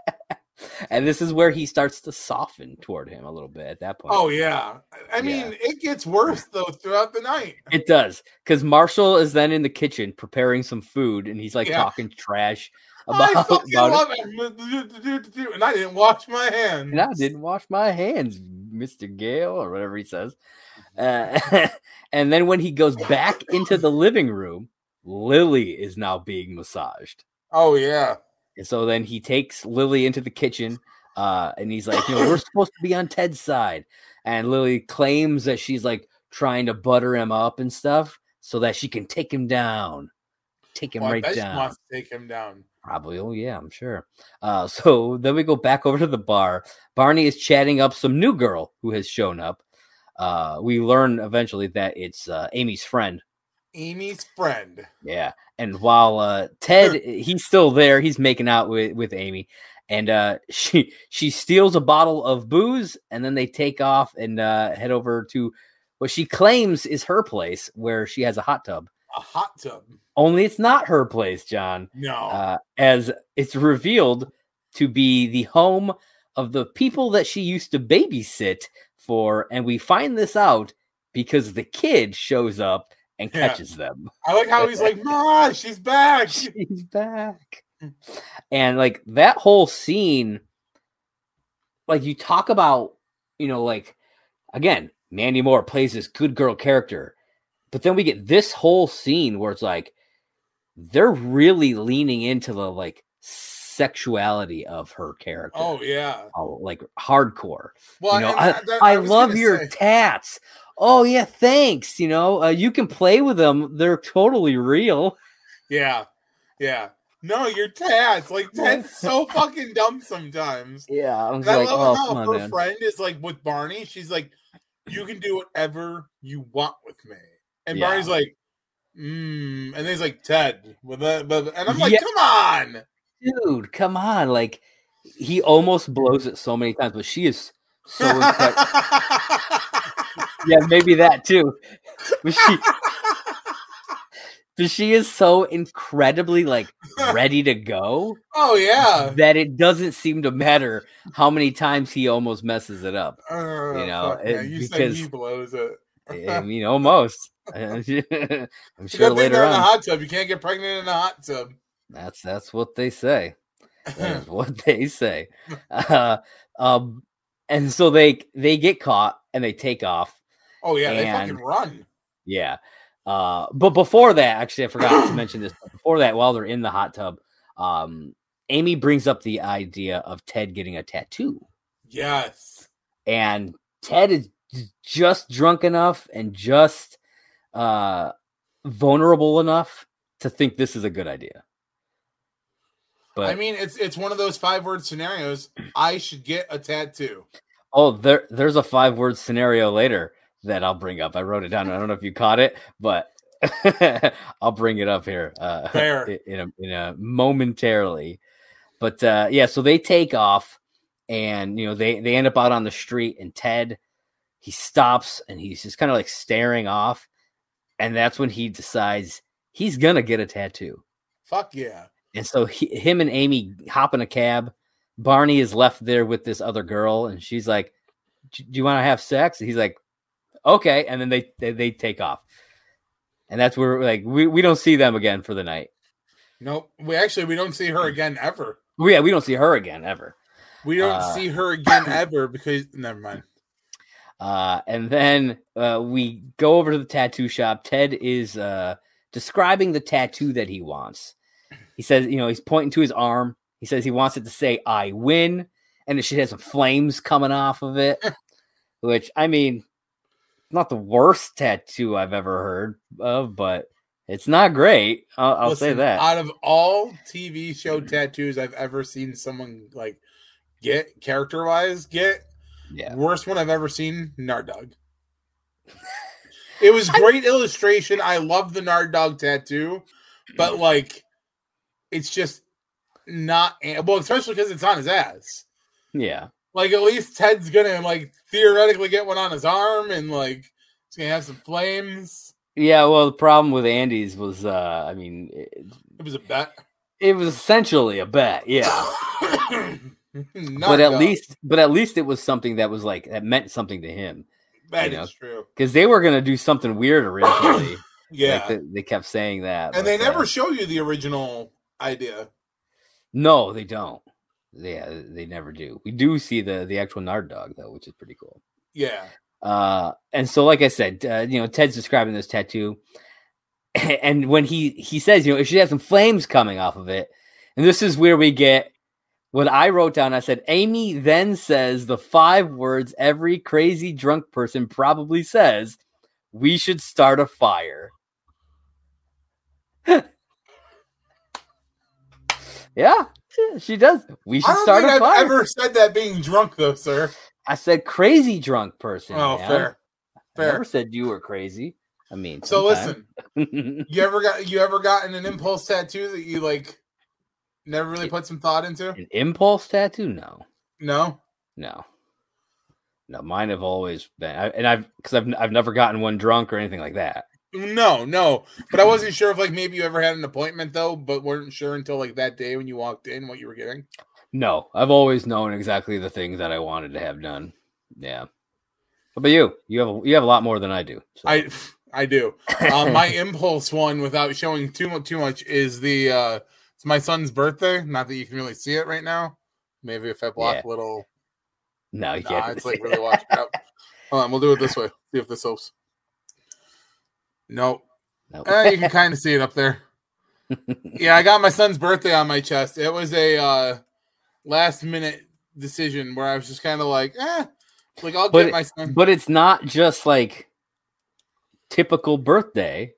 and this is where he starts to soften toward him a little bit at that point. Oh yeah. I mean, Yeah. it gets worse though throughout the night. It does because Marshall is then in the kitchen preparing some food, and he's like Yeah. talking trash I about, *laughs* fucking about it. it. And I didn't wash my hands. And I didn't wash my hands, Mister Gael, or whatever he says. Uh, *laughs* and then when he goes back into the living room, Lily is now being massaged. Oh yeah. And so then he takes Lily into the kitchen, uh, and he's like, you know, we're *laughs* supposed to be on Ted's side. And Lily claims that she's like trying to butter him up and stuff so that she can take him down. Take him Well, I right down. wants to take him down. Probably. Oh, yeah, I'm sure. Uh, so *laughs* then we go back over to the bar. Barney is chatting up some new girl who has shown up. Uh, we learn eventually that it's uh, Amy's friend. Amy's friend. Yeah. And while uh, Ted, he's still there, he's making out with, with Amy. And uh, *laughs* she she steals a bottle of booze, and then they take off and uh, head over to what she claims is her place, where she has a hot tub. A hot tub. Only it's not her place, John. No. uh, as it's revealed to be the home of the people that she used to babysit for. And we find this out because the kid shows up and Yeah. catches them. I like how he's like, Ma, she's back. *laughs* She's back. And like that whole scene, like you talk about, you know, like again, Mandy Moore plays this good girl character, but then we get this whole scene where it's like they're really leaning into the like sexuality of her character. Oh yeah. Oh, like hardcore. Well, you know, I, that- that- I, love your say- tats. Oh yeah, thanks. You know, uh, you can play with them. They're totally real. Yeah. Yeah. No, your tats. Like Ted's *laughs* so fucking dumb sometimes. Yeah, I And I love oh how on, her man. friend is like with Barney. She's like, "You can do whatever you want with me," and Yeah. Barney's like, "Hmm," and then he's like, "Ted," with and I'm like, Yeah. "Come on!" dude, come on. Like he almost blows it so many times, but she is so. *laughs* yeah, maybe that too. But she but she is so incredibly like ready to go oh yeah, that it doesn't seem to matter how many times he almost messes it up. Uh, You know, fuck, it- you because- he blows it. I mean, almost. *laughs* I'm sure later they're in the hot tub. You can't get pregnant in a hot tub. That's that's what they say. That is *laughs* what they say. Uh, um, and so they they get caught and they take off. Oh yeah, they And- fucking run. Yeah. Uh, but before that, actually, I forgot to mention this. Before that, while they're in the hot tub, um, Amy brings up the idea of Ted getting a tattoo, Yes. and Ted is just drunk enough and just uh, vulnerable enough to think this is a good idea. But I mean, it's it's one of those five word scenarios. I should get a tattoo. Oh, there there's a five word scenario later that I'll bring up. I wrote it down. I don't know if you caught it, but *laughs* I'll bring it up here uh *laughs* in a, in a momentarily. But uh yeah, so they take off and you know they they end up out on the street, and Ted he stops and he's just kind of like staring off, and that's when he decides he's gonna get a tattoo. Fuck yeah! And so he, him and Amy hop in a cab. Barney is left there with this other girl, and she's like, "Do you want to have sex?" And he's like, "Okay," and then they they, they take off, and that's where like we, we don't see them again for the night. Nope. We actually we don't see her again ever. Well, yeah, we don't see her again ever. We don't Uh, see her again ever because never mind. Uh, and then uh, we go over to the tattoo shop. Ted is uh, describing the tattoo that he wants. He says, you know, he's pointing to his arm. He says he wants it to say "I win," and it should have some flames coming off of it. *laughs* which I mean, not the worst tattoo I've ever heard of, but it's not great. I'll, I'll say that. Out of all TV show tattoos I've ever seen someone like get character wise get, yeah, worst one I've ever seen, Nard Dog. It was *laughs* great illustration. I love the Nard Dog tattoo, but mm. like it's just not well, especially because it's on his ass. yeah. Like at least Ted's gonna like theoretically get one on his arm and like it's gonna have some flames. Yeah, well, the problem with Andy's was, uh, I mean, it, It was a bet. it was essentially a bet, yeah. *coughs* But at least, but at least it was something that was like that meant something to him that know, true. because they were gonna do something weird originally. *coughs* Yeah. like, they, they kept saying that, and they but, uh, never show you the original idea. no, they don't. Yeah, they never do. We do see the the actual Nard dog though, which is pretty cool. Yeah. Uh, and so, like I said, uh, you know, Ted's describing this tattoo, *clears throat* and when he he says, you know, it should have some flames coming off of it, and this is where we get what I wrote down. I said, Amy then says the five words every crazy drunk person probably says: "We should start a fire." *laughs* yeah, she- does. We should I don't start think a I've fire. ever said that being drunk though, sir. I said crazy drunk person. Oh, man. fair. I never Fair. said you were crazy. I mean, So sometime. listen, you ever got you ever gotten an *laughs* impulse tattoo that you like never really put some thought into? An impulse tattoo? No, No. no, no. Mine have always been, I, and I've because I've I've never gotten one drunk or anything like that. No, no. But I wasn't sure if like maybe you ever had an appointment though, but weren't sure until like that day when you walked in what you were getting. No, I've always known exactly the things that I wanted to have done. Yeah. What about you? You have a, you have a lot more than I do. so. I I do. Um, my *laughs* impulse one, without showing too much, too much, is the uh, it's my son's birthday. Not that you can really see it right now. Maybe if I block Yeah. a little, no, you nah, can't. it's like really watching out. *laughs* Hold on, we'll do it this way. See if this helps. Nope. No. Eh, you can *laughs* kind of see it up there. *laughs* Yeah, I got my son's birthday on my chest. It was a uh, last minute decision where I was just kind of like, eh, like I'll But get it- my son. but it's not just like typical birthday.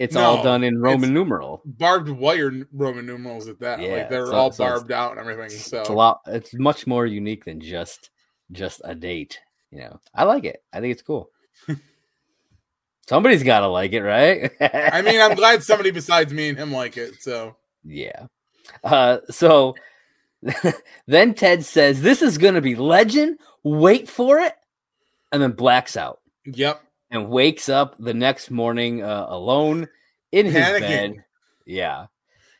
It's all done in Roman numeral. barbed wire Roman numerals at that. Yeah, like they're so- all so barbed out and everything. So It's a lot. It's much more unique than just just a date. You know, I like it. I think it's cool. *laughs* Somebody's got to like it, right? I mean, I'm glad somebody besides me and him like it. So yeah. Uh, so *laughs* then Ted says, "This is going to be legend. Wait for it," and then blacks out yep. and wakes up the next morning uh, alone in his bed. Yeah.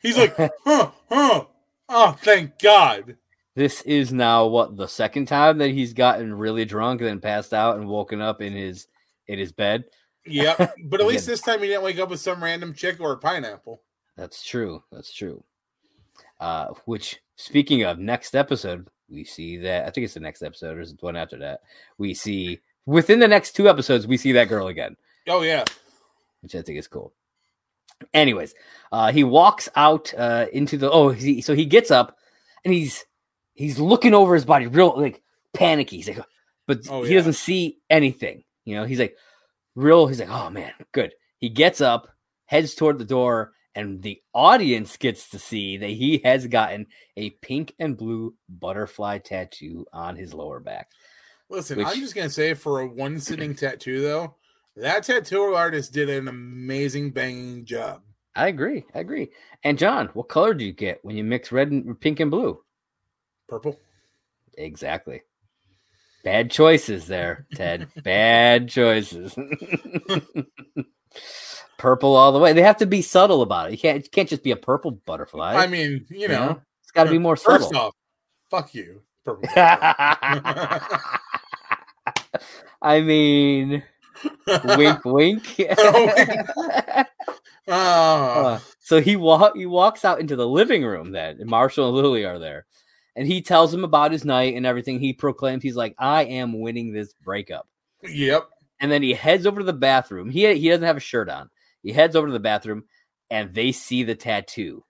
He's like, *laughs* huh, huh. Oh, thank God. This is now what the second time that he's gotten really drunk and then passed out and woken up in his in his bed. Yep. But at least this time he didn't wake up with some random chick or a pineapple. That's true. That's true. Uh, which, speaking of next episode, we see that I think it's the next episode or is it the one after that? We see within the next two episodes, we see that girl again, Oh yeah. which I think is cool. Anyways, uh, he walks out uh, into the oh, he, so he gets up and he's he's looking over his body, real like panicky. He's like, but Oh, he yeah. doesn't see anything. You know, he's like real. He's like, oh man, good. He gets up, heads toward the door, and the audience gets to see that he has gotten a pink and blue butterfly tattoo on his lower back. Listen, Which- I'm just gonna say for a one sitting tattoo though, that tattoo artist did an amazing banging job. I agree. I agree. And John, what color do you get when you mix red and pink and blue? Purple. Exactly. Bad choices there, Ted. *laughs* Bad choices. purple all the way. They have to be subtle about it. You can't it can't just be a purple butterfly. I mean, you know, know? it's got to be more subtle. first off, fuck you. Purple. *laughs* I mean, wink, wink. *laughs* Oh. Uh, so he walk he walks out into the living room then, and Marshall and Lily are there, and he tells him about his night and everything. He proclaims he's like, "I am winning this breakup," yep. and then he heads over to the bathroom. He he doesn't have a shirt on. He heads over to the bathroom, and they see the tattoo.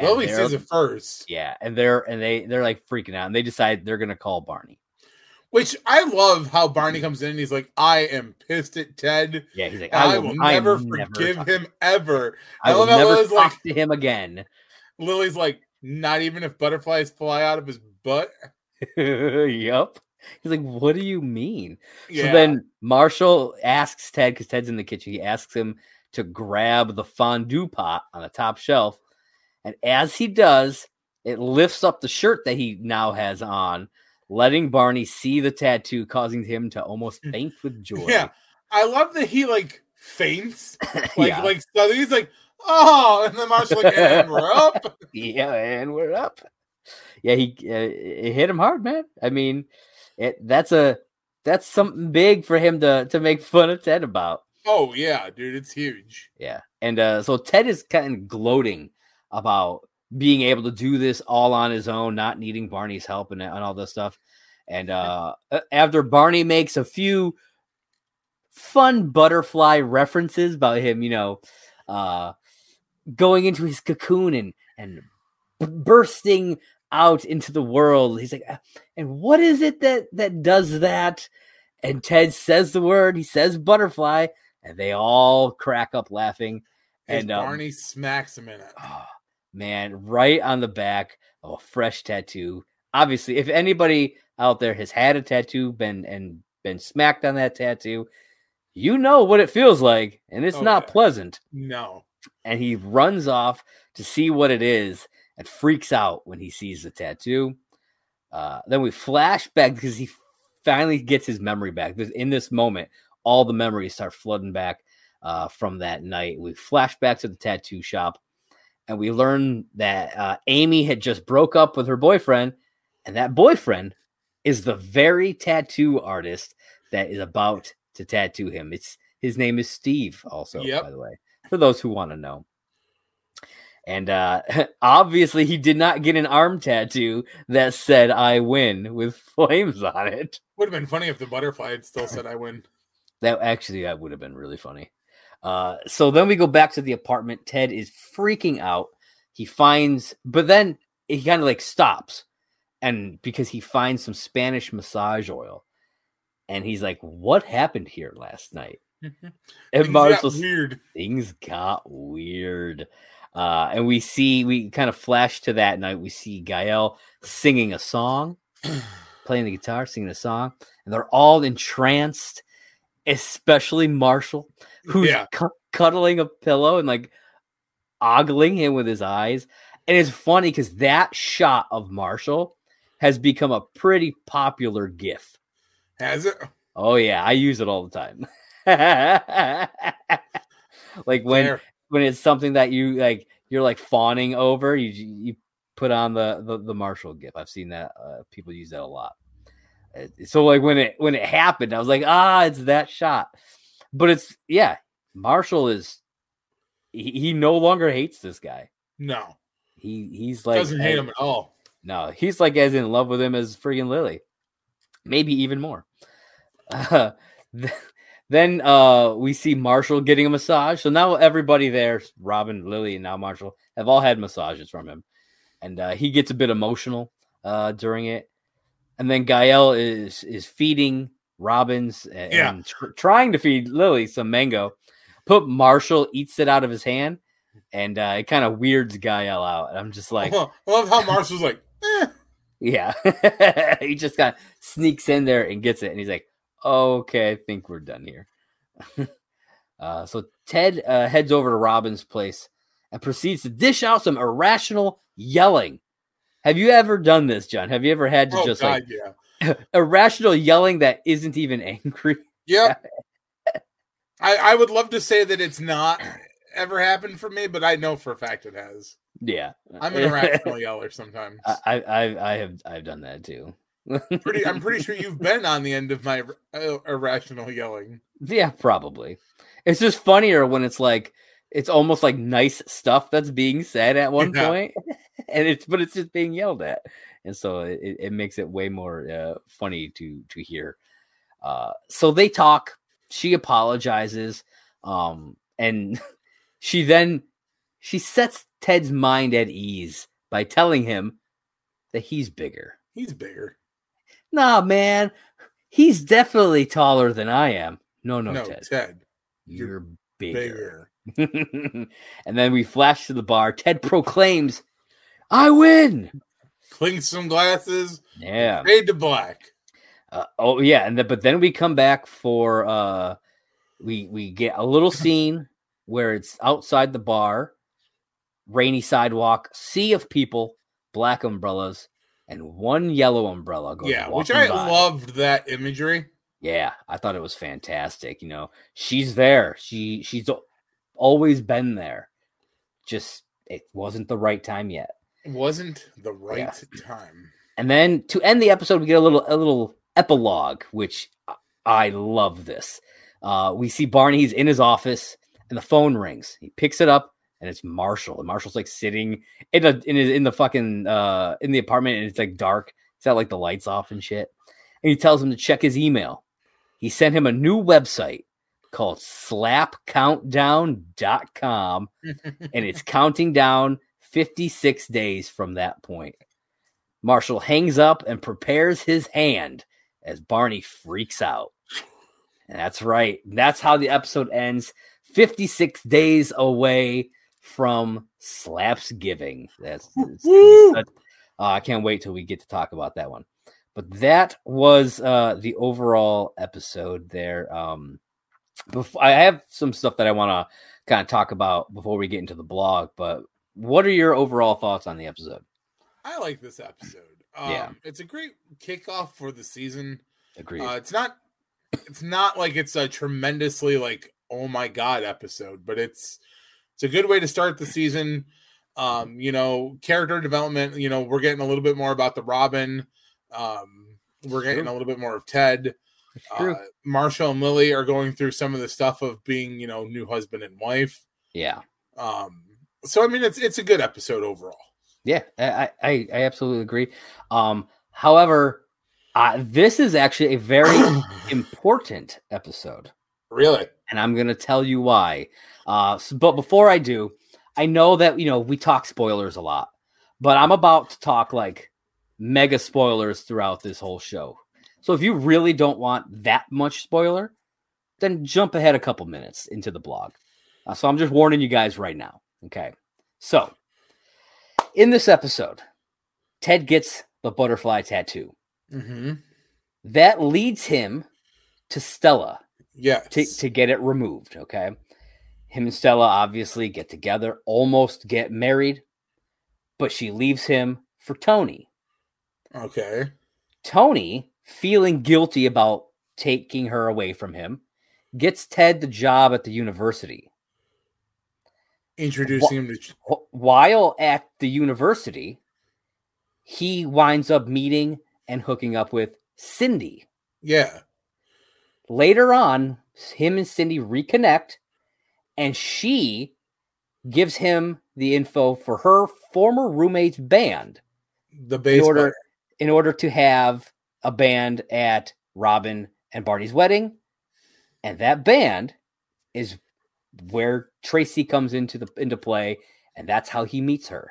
Lily sees it first, Yeah, and they're and they they're like freaking out, and they decide they're gonna call Barney. which I love how Barney comes in and he's like, I am pissed at Ted. Yeah, he's like, I, will I never never forgive talk- him ever. I I will how never Lily's talk like- to him again. Lily's like, not even if butterflies fly out of his butt. *laughs* yep. He's like, what do you mean? Yeah. So then Marshall asks Ted, because Ted's in the kitchen, he asks him to grab the fondue pot on the top shelf. And as he does, it lifts up the shirt that he now has on, letting Barney see the tattoo, causing him to almost mm. faint with joy. Yeah. I love that he like faints. *laughs* Like, yeah. like so he's like, oh, and then Marshall's like, and we're up. *laughs* yeah, and we're up. Yeah, he uh, it hit him hard, man. I mean, it that's a that's something big for him to to make fun of Ted about. Oh yeah, dude, it's huge. Yeah, and uh, so Ted is kind of gloating about being able to do this all on his own, not needing Barney's help and, and all this stuff. And uh, after Barney makes a few fun butterfly references about him, you know, uh, going into his cocoon and and bursting out into the world. He's like, "Uh, and what is it that that does that? And Ted says the word. He says butterfly, and they all crack up laughing. And um, Barney smacks him in it. Oh, man, right on the back of a fresh tattoo. Obviously, if anybody out there has had a tattoo, been and been smacked on that tattoo, you know what it feels like, and it's Oh, not yeah. pleasant. No. And he runs off to see what it is and freaks out when he sees the tattoo. Uh, then we flash back because he finally gets his memory back. In this moment, all the memories start flooding back uh, from that night. We flash back to the tattoo shop, and we learn that uh, Amy had just broke up with her boyfriend, and that boyfriend is the very tattoo artist that is about to tattoo him. It's his name is Steve, also, Yep. by the way, for those who want to know. And uh, *laughs* obviously, he did not get an arm tattoo that said "I win" with *laughs* flames on it. Would have been funny if the butterfly had still said I win. That actually that would have been really funny. Uh, so then we go back to the apartment. Ted is freaking out. He finds, but then he kind of like stops, and because he finds some Spanish massage oil, and he's like, "What happened here last night?" *laughs* And got weird. things got weird. Uh, and we see we kind of flash to that night. We see Gael singing a song, *clears throat* playing the guitar, singing a song, and they're all entranced, especially Marshall, who's Yeah. cu- cuddling a pillow and like ogling him with his eyes. And it's funny because that shot of Marshall has become a pretty popular GIF. Has it? Oh yeah, I use it all the time. *laughs* *laughs* like when Fair. when it's something that you like you're like fawning over you you put on the the, the marshall gif i've seen that uh, people use that a lot Uh, so like when it when it happened i was like ah it's that shot but it's yeah marshall is he, he no longer hates this guy No. he he's like Doesn't hate him at all. no he's like as in love with him as friggin lily maybe even more *laughs* uh, then uh we see marshall getting a massage so now everybody there robin lily and now marshall have all had massages from him and uh, he gets a bit emotional uh during it and then gael is is feeding robins and, Yeah. and tr- trying to feed lily some mango put marshall eats it out of his hand and uh, it kind of weirds gael out and i'm just like *laughs* I love how Marshall's like, eh. yeah. *laughs* he just kind of sneaks in there and gets it. And he's like, okay, I think we're done here. uh, so Ted uh, heads over to Robin's place and proceeds to dish out some irrational yelling Have you ever done this, John? Have you ever had to Oh just God, like yeah. *laughs* irrational yelling that isn't even angry? Yeah. *laughs* I I would love to say that it's not ever happened for me, but I know for a fact it has. Yeah, I'm an *laughs* irrational yeller sometimes. I, I I I have I've done that too. Pretty, I'm pretty sure you've been on the end of my uh, irrational yelling. Yeah, probably. It's just funnier when it's like it's almost like nice stuff that's being said at one Yeah. point, and it's but it's just being yelled at, and so it, it makes it way more uh, funny to to hear. Uh, so they talk. She apologizes, um, and *laughs* she then she sets Ted's mind at ease by telling him that he's bigger. He's bigger. Nah, man, he's definitely taller than I am. No, no, No, Ted. Ted, You're bigger. bigger. *laughs* and then we flash to the bar. Ted proclaims, I win. Clink some glasses. Yeah. Fade to black. Uh, oh, yeah. And then, but then we come back for, uh, we, we get a little *clears throat* scene where it's outside the bar, rainy sidewalk, sea of people, black umbrellas, and one yellow umbrella goes Yeah, which I by. loved that imagery. Yeah, I thought it was fantastic. You know, she's there. She she's always been there. Just it wasn't the right time yet. It Wasn't the right Yeah. time. And then to end the episode, we get a little a little epilogue, which I- I love this. Uh, we see Barney. He's in his office, and the phone rings. He picks it up, and it's Marshall. And Marshall's like sitting in a in his, in the fucking uh in the apartment, and it's like dark. He's got like the lights off and shit. And he tells him to check his email. He sent him a new website called slapcountdown.com and it's *laughs* counting down 56 days from that point. Marshall hangs up and prepares his hand as Barney freaks out. And that's right. That's how the episode ends. 56 days away from Slaps Giving. That's, it's gonna be Woo! such- uh, I can't wait till we get to talk about that one. But that was uh, the overall episode there. Um, before, I have some stuff that I want to kind of talk about before we get into the blog. But what are your overall thoughts on the episode? I like this episode. Um, Yeah. it's a great kickoff for the season. Agreed. Uh, it's not, it's not like it's a tremendously like oh my god episode, but it's it's a good way to start the season. Um, you know, character development. You know, we're getting a little bit more about the Robin. Um, we're getting a little bit more of Ted. Uh, Marshall and Lily are going through some of the stuff of being, you know, new husband and wife. yeah. Um, so I mean, it's it's a good episode overall. Yeah, I, I, I absolutely agree. Um, however, uh, this is actually a very *coughs* important episode, Really? and I'm going to tell you why. Uh, s- but before I do, I know that you know we talk spoilers a lot, but I'm about to talk like mega spoilers throughout this whole show. So if you really don't want that much spoiler, then jump ahead a couple minutes into the blog. Uh, so I'm just warning you guys right now. Okay. So in this episode, Ted gets the butterfly tattoo. Mm-hmm. That leads him to Stella Yes. to, to get it removed. Okay. Him and Stella obviously get together, almost get married, but she leaves him for Tony. okay. Tony, feeling guilty about taking her away from him, gets Ted the job at the university. Introducing him to While at the university, he winds up meeting and hooking up with Cindy. yeah. Later on, him and Cindy reconnect, and she gives him the info for her former roommate's band The bass in order in order to have a band at Robin and Barney's wedding, and that band is where Tracy comes into the into play, and that's how he meets her.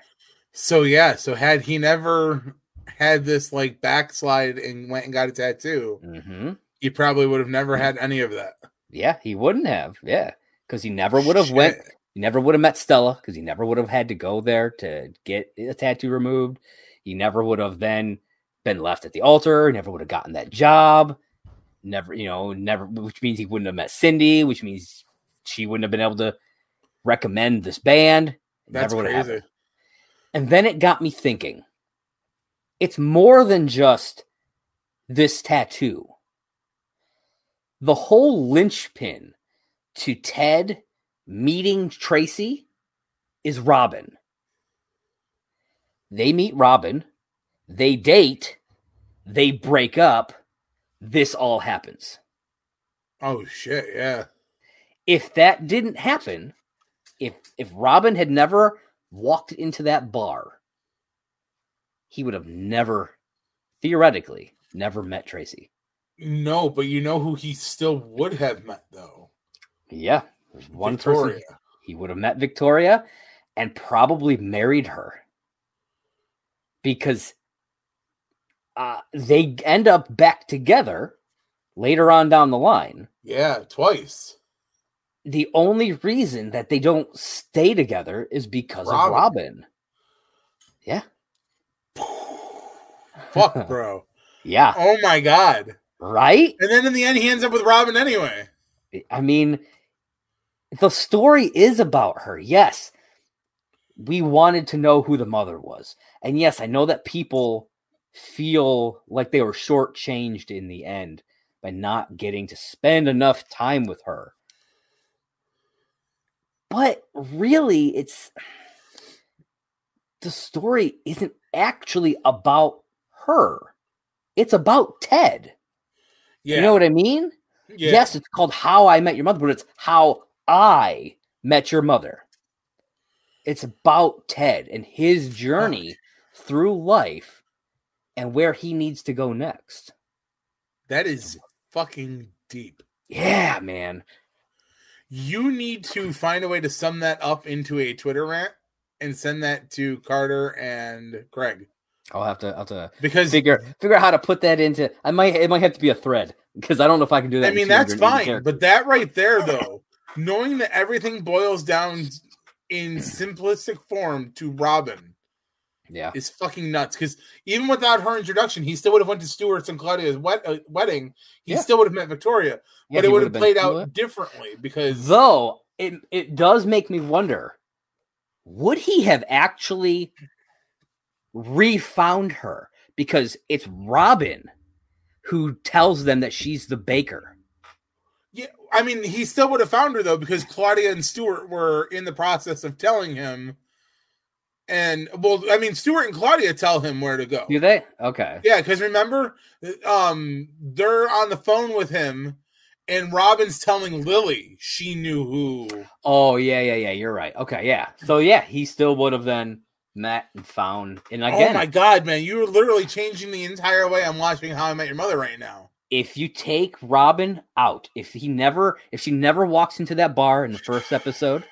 So yeah, so had he never had this like backslide and went and got a tattoo, hmm he probably would have never had any of that. Yeah, he wouldn't have. Yeah, because he never would have went. He never would have met Stella because he never would have had to go there to get a tattoo removed. He never would have then been left at the altar. Never would have gotten that job. Never, you know, never. Which means he wouldn't have met Cindy. Which means she wouldn't have been able to recommend this band. That's never would have happened. And then it got me thinking. it's more than just this tattoo. The whole linchpin to Ted meeting Tracy is Robin. They meet Robin, they date, they break up, this all happens. Oh shit, yeah. If that didn't happen, if if Robin had never walked into that bar, he would have never theoretically never met Tracy. No, but you know who he still would have met though. Yeah, there's one Victoria. person he would have met Victoria and probably married her because uh, they end up back together later on down the line. Yeah, twice. The only reason that they don't stay together is because Robin. of Robin. Yeah, *sighs* Fuck, *laughs* bro. yeah, Oh my god. right. And then in the end, he ends up with Robin anyway. I mean, the story is about her. Yes, we wanted to know who the mother was. And yes, I know that people feel like they were shortchanged in the end by not getting to spend enough time with her. But really, it's the story isn't actually about her. It's about Ted. Yeah. You know what I mean? yeah. Yes, it's called How I Met Your Mother, but it's How I Met Your Mother. It's about Ted and his journey through life and where he needs to go next. That is fucking deep. Yeah, man. You need to find a way to sum that up into a Twitter rant and send that to Carter and Craig. I'll have to I'll have to Because figure figure out how to put that into I might it might have to be a thread because I don't know if I can do that. I mean that's fine, characters. but that right there though, knowing that everything boils down in *clears throat* simplistic form to Robin yeah. is fucking nuts. Because even without her introduction, he still would have went to Stuart's and Claudia's wed- uh, wedding. He Yeah. still would have met Victoria, Yeah, but it would would've played out differently because Though it it does make me wonder, would he have actually refound her? Because it's Robin who tells them that she's the baker. I mean, he still would have found her though because Claudia and Stuart were in the process of telling him. And well, I mean, Stuart and Claudia tell him where to go. Do they? Okay. Yeah, because remember, um, they're on the phone with him, and Robin's telling Lily she knew who. Oh yeah, yeah, yeah. You're right. Okay, yeah. So yeah, he still would have then met and found. And again, oh my god, man, you are literally changing the entire way I'm watching How I Met Your Mother right now. If you take Robin out, if he never, if she never walks into that bar in the first episode,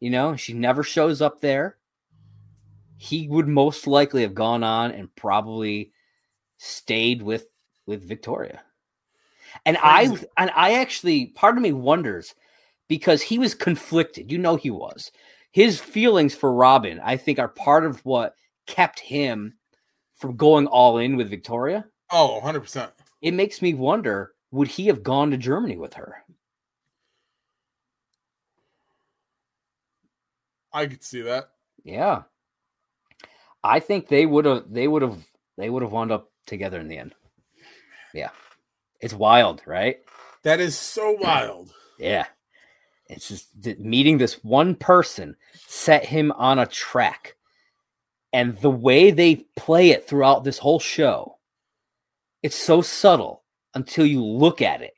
you know, she never shows up there, he would most likely have gone on and probably stayed with with Victoria. And I and I actually part of me wonders because he was conflicted. You know he was. His feelings for Robin, I think, are part of what kept him from going all in with Victoria Oh, 100 percent. It makes me wonder would he have gone to Germany with her? I could see that. Yeah. I think they would have they would have they would have wound up together in the end. Yeah. It's wild, right? That is so *clears throat* wild. Yeah. It's just that meeting this one person set him on a track. And the way they play it throughout this whole show, it's so subtle until you look at it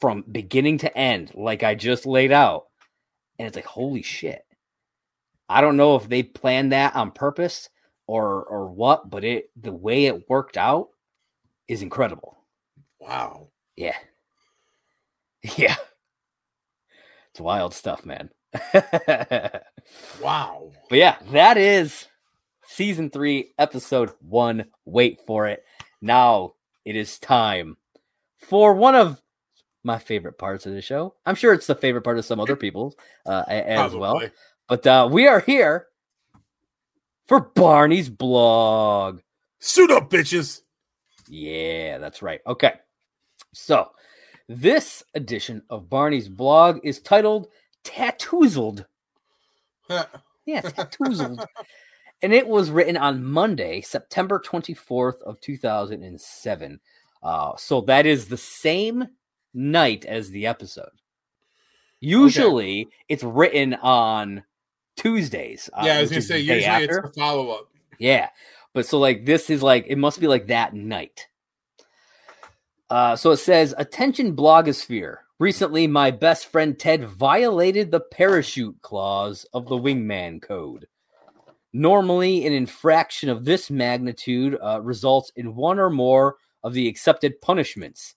from beginning to end, like I just laid out. And it's like, holy shit. I don't know if they planned that on purpose or or what, but it the way it worked out is incredible. Wow. Yeah. *laughs* Yeah. It's wild stuff, man. *laughs* Wow. But yeah, that is season three, episode one. Wait for it. Now it is time for one of my favorite parts of the show. I'm sure it's the favorite part of some other people's uh, as well. But uh, we are here for Barney's blog. Suit up, bitches. Yeah, that's right. Okay. So, this edition of Barney's blog is titled Tattoozled. Huh. Yeah, Tattoozled. *laughs* and it was written on Monday, September 24th of 2007. Uh, so that is the same night as the episode. Usually, okay. it's written on Tuesdays. Uh, yeah, I was gonna say usually after. it's a follow up. Yeah, but so like this is like it must be like that night. Uh, so it says, "Attention, blogosphere! Recently, my best friend Ted violated the parachute clause of the Wingman Code. Normally, an infraction of this magnitude uh, results in one or more of the accepted punishments."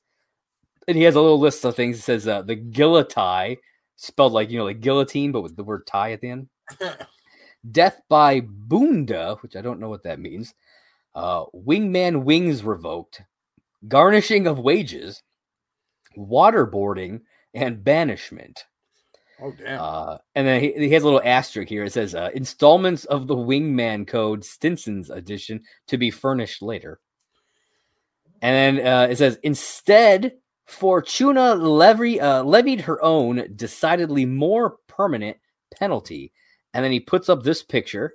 And he has a little list of things. It says uh, the guillotine, spelled like you know, like guillotine, but with the word tie at the end. *laughs* Death by Bunda, which I don't know what that means. Uh, wingman wings revoked. Garnishing of wages. Waterboarding and banishment. Oh damn! Uh, and then he, he, has a little asterisk here. It says uh, installments of the Wingman Code Stinson's edition to be furnished later. And then uh, it says instead, Fortuna levy, uh, levied her own decidedly more permanent penalty and then he puts up this picture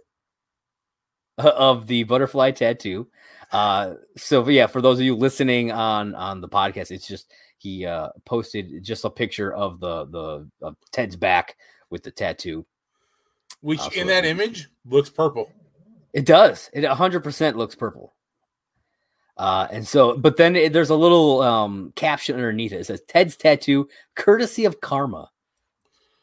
*laughs* of the butterfly tattoo. Uh, so yeah, for those of you listening on on the podcast, it's just he uh, posted just a picture of the the of Ted's back with the tattoo, which uh, so in that image looks purple. It does. It 100% looks purple. Uh, and so, but then it, there's a little um, caption underneath it. It says Ted's tattoo, courtesy of karma,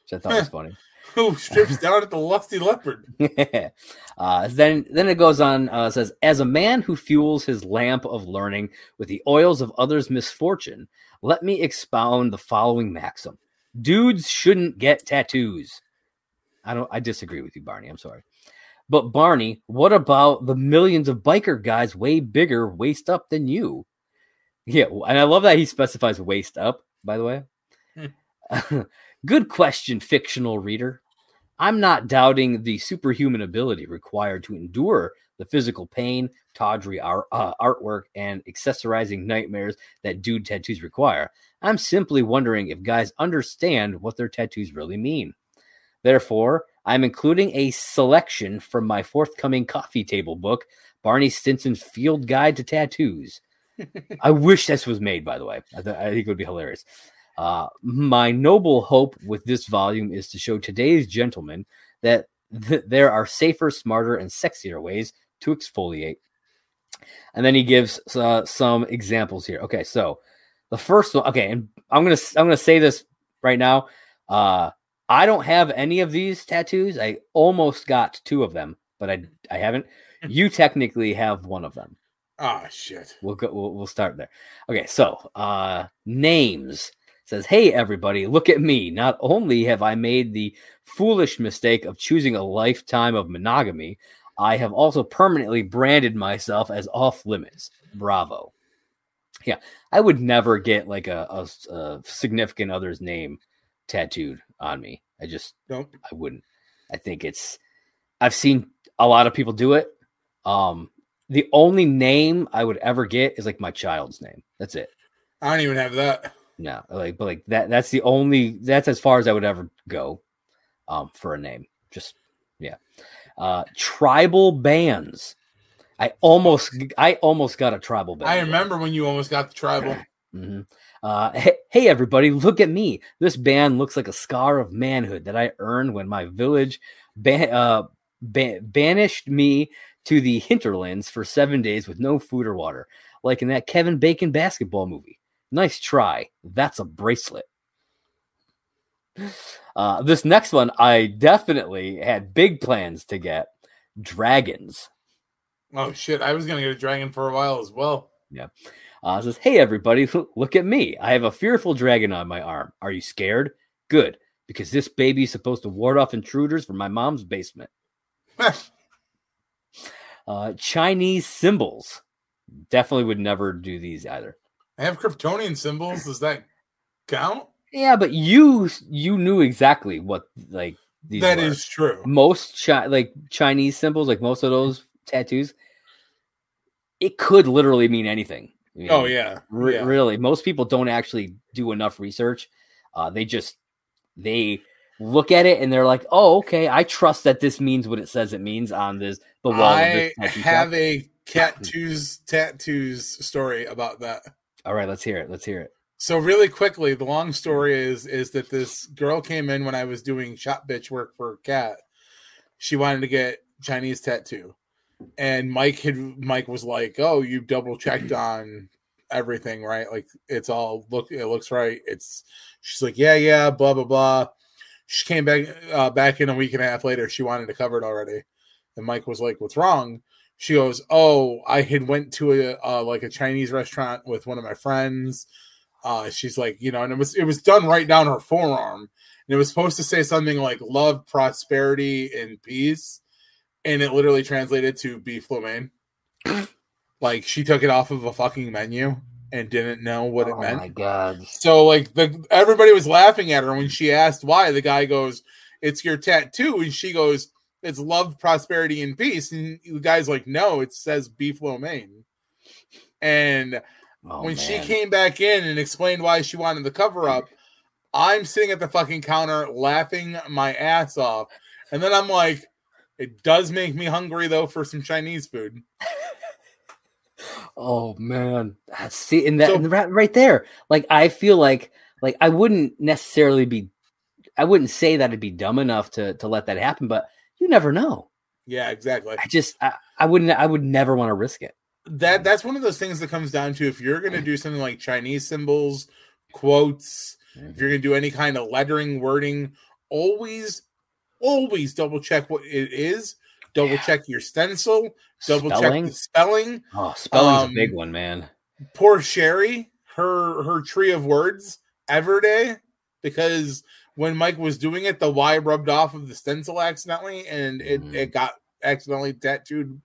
which I thought was funny *laughs* who strips down at the lusty leopard. *laughs* uh, then, then it goes on. Uh, says, as a man who fuels his lamp of learning with the oils of others' misfortune, let me expound the following maxim: Dudes shouldn't get tattoos. I don't. I disagree with you, Barney. I'm sorry. But Barney, what about the millions of biker guys way bigger waist up than you? Yeah, and I love that he specifies waist up. By the way, hmm. *laughs* good question, fictional reader. I'm not doubting the superhuman ability required to endure the physical pain, tawdry art, uh, artwork, and accessorizing nightmares that dude tattoos require. I'm simply wondering if guys understand what their tattoos really mean. Therefore, I'm including a selection from my forthcoming coffee table book, Barney Stinson's Field Guide to Tattoos. *laughs* I wish this was made, by the way. I, th- I think it would be hilarious. Uh, my noble hope with this volume is to show today's gentlemen that th- there are safer, smarter, and sexier ways to exfoliate. And then he gives uh, some examples here. Okay, so the first one. Okay, and I'm gonna I'm gonna say this right now. Uh, I don't have any of these tattoos. I almost got two of them, but I I haven't. Hmm. You technically have one of them. Oh shit. We'll go. We'll, we'll start there. Okay, so uh, names says, Hey, everybody, look at me. Not only have I made the foolish mistake of choosing a lifetime of monogamy, I have also permanently branded myself as off limits. Bravo. Yeah, I would never get like a, a, a significant other's name tattooed on me. I just, nope. I wouldn't. I think it's, I've seen a lot of people do it. Um, the only name I would ever get is like my child's name. That's it. I don't even have that. No, like, but like that. That's the only. That's as far as I would ever go, um, for a name. Just yeah. Uh, tribal bands. I almost, I almost got a tribal band. I remember when you almost got the tribal. *laughs* mm-hmm. uh, hey, hey, everybody, look at me. This band looks like a scar of manhood that I earned when my village ban- uh, ban- banished me to the hinterlands for seven days with no food or water, like in that Kevin Bacon basketball movie. Nice try. That's a bracelet. Uh, this next one, I definitely had big plans to get dragons. Oh shit! I was gonna get a dragon for a while as well. Yeah. Uh, says, "Hey everybody, *laughs* look at me! I have a fearful dragon on my arm. Are you scared? Good, because this baby is supposed to ward off intruders from my mom's basement." *laughs* uh, Chinese symbols. Definitely would never do these either. I have Kryptonian symbols. Does that count? Yeah, but you you knew exactly what like these That were. is true. Most chi- like Chinese symbols, like most of those tattoos, it could literally mean anything. You know? Oh yeah. Re- yeah. Really, most people don't actually do enough research. Uh, they just they look at it and they're like, "Oh, okay, I trust that this means what it says it means on this the wall." I have shop. a *laughs* tattoos tattoos story about that. All right, let's hear it. Let's hear it. So really quickly, the long story is is that this girl came in when I was doing shop bitch work for Cat. She wanted to get Chinese tattoo, and Mike had Mike was like, "Oh, you double checked *clears throat* on everything, right? Like it's all look it looks right." It's she's like, "Yeah, yeah, blah blah blah." She came back uh, back in a week and a half later. She wanted to cover it already, and Mike was like, "What's wrong?" She goes, "Oh, I had went to a uh, like a Chinese restaurant with one of my friends." Uh, she's like, you know, and it was it was done right down her forearm, and it was supposed to say something like "love, prosperity, and peace," and it literally translated to "beef lo mein." like she took it off of a fucking menu and didn't know what it oh meant. my god! So like the everybody was laughing at her when she asked why. The guy goes, "It's your tattoo," and she goes, "It's love, prosperity, and peace." And the guy's like, "No, it says beef lo mein." And oh, when man. she came back in and explained why she wanted the cover up, I'm sitting at the fucking counter laughing my ass off, and then I'm like, "It does make me hungry though for some Chinese food." *laughs* Oh man, see, in that so, right, right there, like I feel like like I wouldn't necessarily be, I wouldn't say that it'd be dumb enough to to let that happen, but you never know. Yeah, exactly. I just I, I wouldn't I would never want to risk it. That that's one of those things that comes down to if you're gonna do something like Chinese symbols, quotes, mm-hmm. if you're gonna do any kind of lettering, wording, always, always double check what it is double yeah. check your stencil, double spelling? check the spelling. Oh, spelling's um, a big one, man. Poor Sherry, her her tree of words Everday, because when Mike was doing it, the Y rubbed off of the stencil accidentally, and it, mm. it got accidentally tattooed.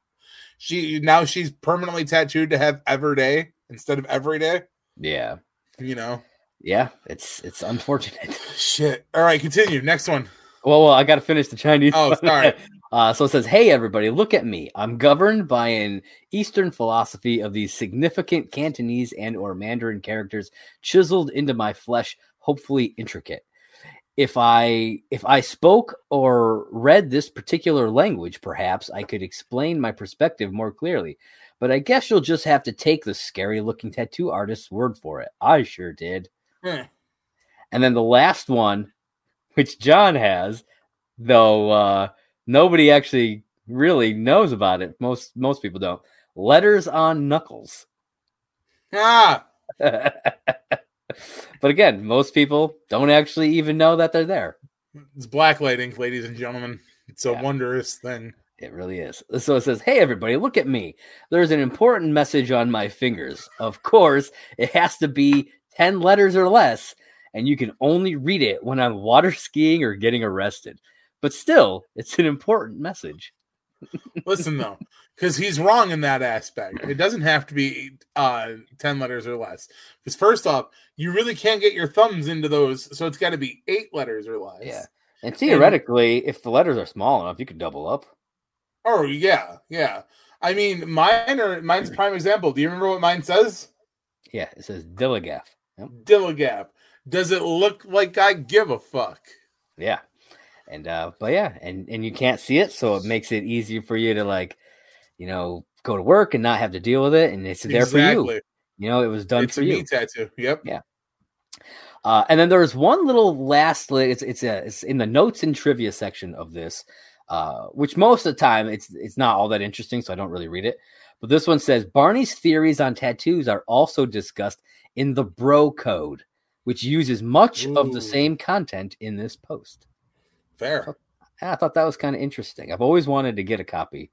She now she's permanently tattooed to have every day instead of Everyday. Yeah, you know. Yeah, it's it's unfortunate. *laughs* Shit. All right, continue. Next one. Well, well, I got to finish the Chinese. Oh, sorry. *laughs* Uh, so it says, Hey, everybody, look at me. I'm governed by an Eastern philosophy of these significant Cantonese and or Mandarin characters chiseled into my flesh, hopefully intricate. If I if I spoke or read this particular language, perhaps I could explain my perspective more clearly. But I guess you'll just have to take the scary looking tattoo artist's word for it. I sure did. And then the last one, which John has, though uh nobody actually really knows about it. Most most people don't. Letters on knuckles. Ah. *laughs* *laughs* but again, most people don't actually even know that they're there. It's blacklighting, ladies and gentlemen. It's a yeah. wondrous thing. It really is. So it says, Hey, everybody, look at me. There's an important message on my fingers. Of course, it has to be 10 letters or less, and you can only read it when I'm water skiing or getting arrested but still, it's an important message. Listen though, because he's wrong in that aspect. It doesn't have to be uh, ten letters or less. Because first off, you really can't get your thumbs into those, so it's got to be eight letters or less. Yeah, and theoretically, and, if the letters are small enough, you could double up. Oh yeah, yeah. I mean, mine are mine's *clears throat* prime example. Do you remember what mine says? Yeah, it says Dilligaf. Yep. Does it look like I give a fuck? Yeah. And uh, but yeah, and and you can't see it, so it makes it easier for you to like, you know, go to work and not have to deal with it, and it's there exactly. for you. You know, it was done it's for a you. tattoo. Yep. Yeah. Uh, and then there's one little last. It's it's a it's in the notes and trivia section of this, uh, which most of the time it's it's not all that interesting, so I don't really read it. But this one says Barney's theories on tattoos are also discussed in the Bro Code, which uses much Ooh. of the same content in this post. Fair. I thought that was kind of interesting. I've always wanted to get a copy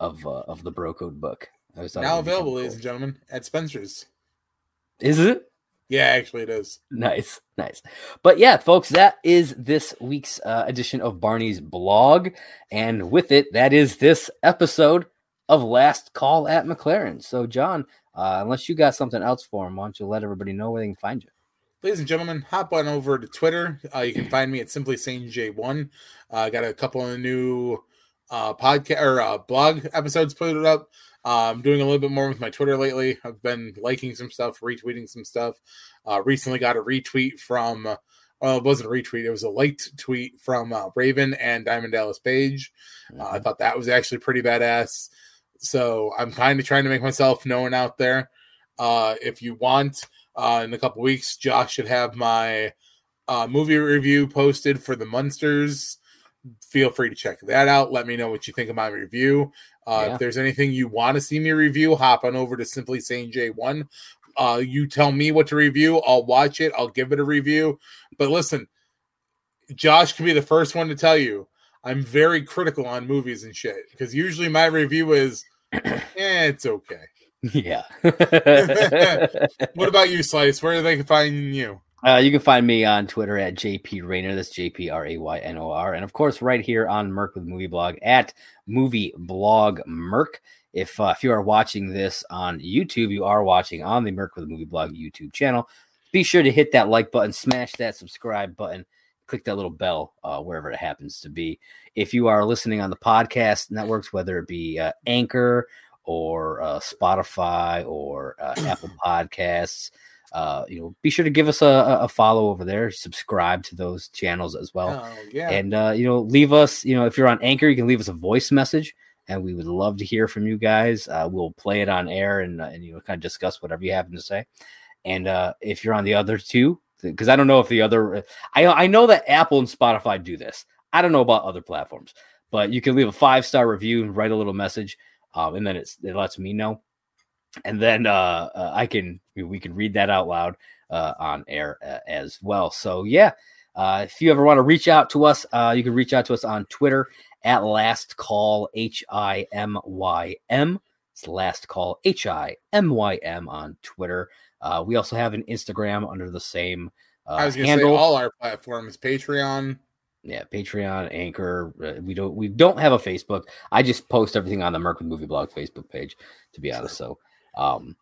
of uh, of the Bro Code book. I was now available, ladies and gentlemen, at Spencer's. Is it? Yeah, actually, it is. Nice, nice. But yeah, folks, that is this week's uh, edition of Barney's blog, and with it, that is this episode of Last Call at MacLaren. So, John, uh, unless you got something else for him, why don't you let everybody know where they can find you? Ladies and gentlemen, hop on over to Twitter. Uh, you can find me at Simply Sane J1. Uh, I uh, got a couple of new uh, podcast or uh, blog episodes put it up. Uh, I'm doing a little bit more with my Twitter lately. I've been liking some stuff, retweeting some stuff. Uh, recently got a retweet from Well, it wasn't a retweet; it was a liked tweet from uh, Raven and Diamond Dallas Page. Uh, I thought that was actually pretty badass. So I'm kind of trying to make myself known out there. Uh, if you want, uh, in a couple weeks, Josh should have my uh, movie review posted for the Munsters. Feel free to check that out. Let me know what you think of my review. Uh, Yeah. If there's anything you want to see me review, hop on over to Simply Saying J1. Uh, you tell me what to review. I'll watch it. I'll give it a review. But listen, Josh can be the first one to tell you I'm very critical on movies and shit because usually my review is, *clears throat* eh, it's okay. Yeah. *laughs* What about you, Slice? Where do they find you? Uh, you can find me on Twitter at JP Raynor. That's J P R A Y N O R. And of course, right here on Merc with Movie Blog at Movie Blog Merc. If uh, if you are watching this on YouTube, you are watching on the Merc with Movie Blog YouTube channel. Be sure to hit that like button, smash that subscribe button, click that little bell uh, wherever it happens to be. If you are listening on the podcast networks, whether it be uh, Anchor or uh, Spotify or uh, Apple *clears throat* Podcasts, uh, you know, be sure to give us a, a follow over there. Subscribe to those channels as well, oh, yeah. and uh, you know, leave us. You know, if you're on Anchor, you can leave us a voice message, and we would love to hear from you guys. Uh, we'll play it on air and uh, and you know, kind of discuss whatever you happen to say. And uh, if you're on the other two, because I don't know if the other, I I know that Apple and Spotify do this. I don't know about other platforms, but you can leave a five star review and write a little message, um, and then it's it lets me know, and then uh, uh, I can we can read that out loud uh, on air uh, as well. So yeah, uh, if you ever want to reach out to us, uh, you can reach out to us on Twitter at Last Call H I M Y M. It's Last Call H I M Y M on Twitter. Uh, we also have an Instagram under the same uh, I was going to say handle. all our platforms, Patreon. Yeah, Patreon, Anchor. Uh, we don't we don't have a Facebook. I just post everything on the Merc with Movie Blog Facebook page. To be honest, so um,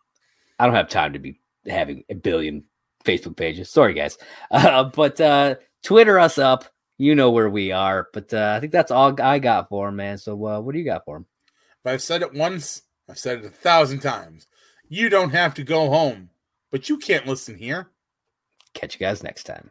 I don't have time to be having a billion Facebook pages. Sorry, guys. *laughs* Uh, but uh, Twitter us up. You know where we are. But uh, I think that's all I got for him, man. So uh, what do you got for him? If I've said it once, I've said it a thousand times. You don't have to go home, but you can't listen here. Catch you guys next time.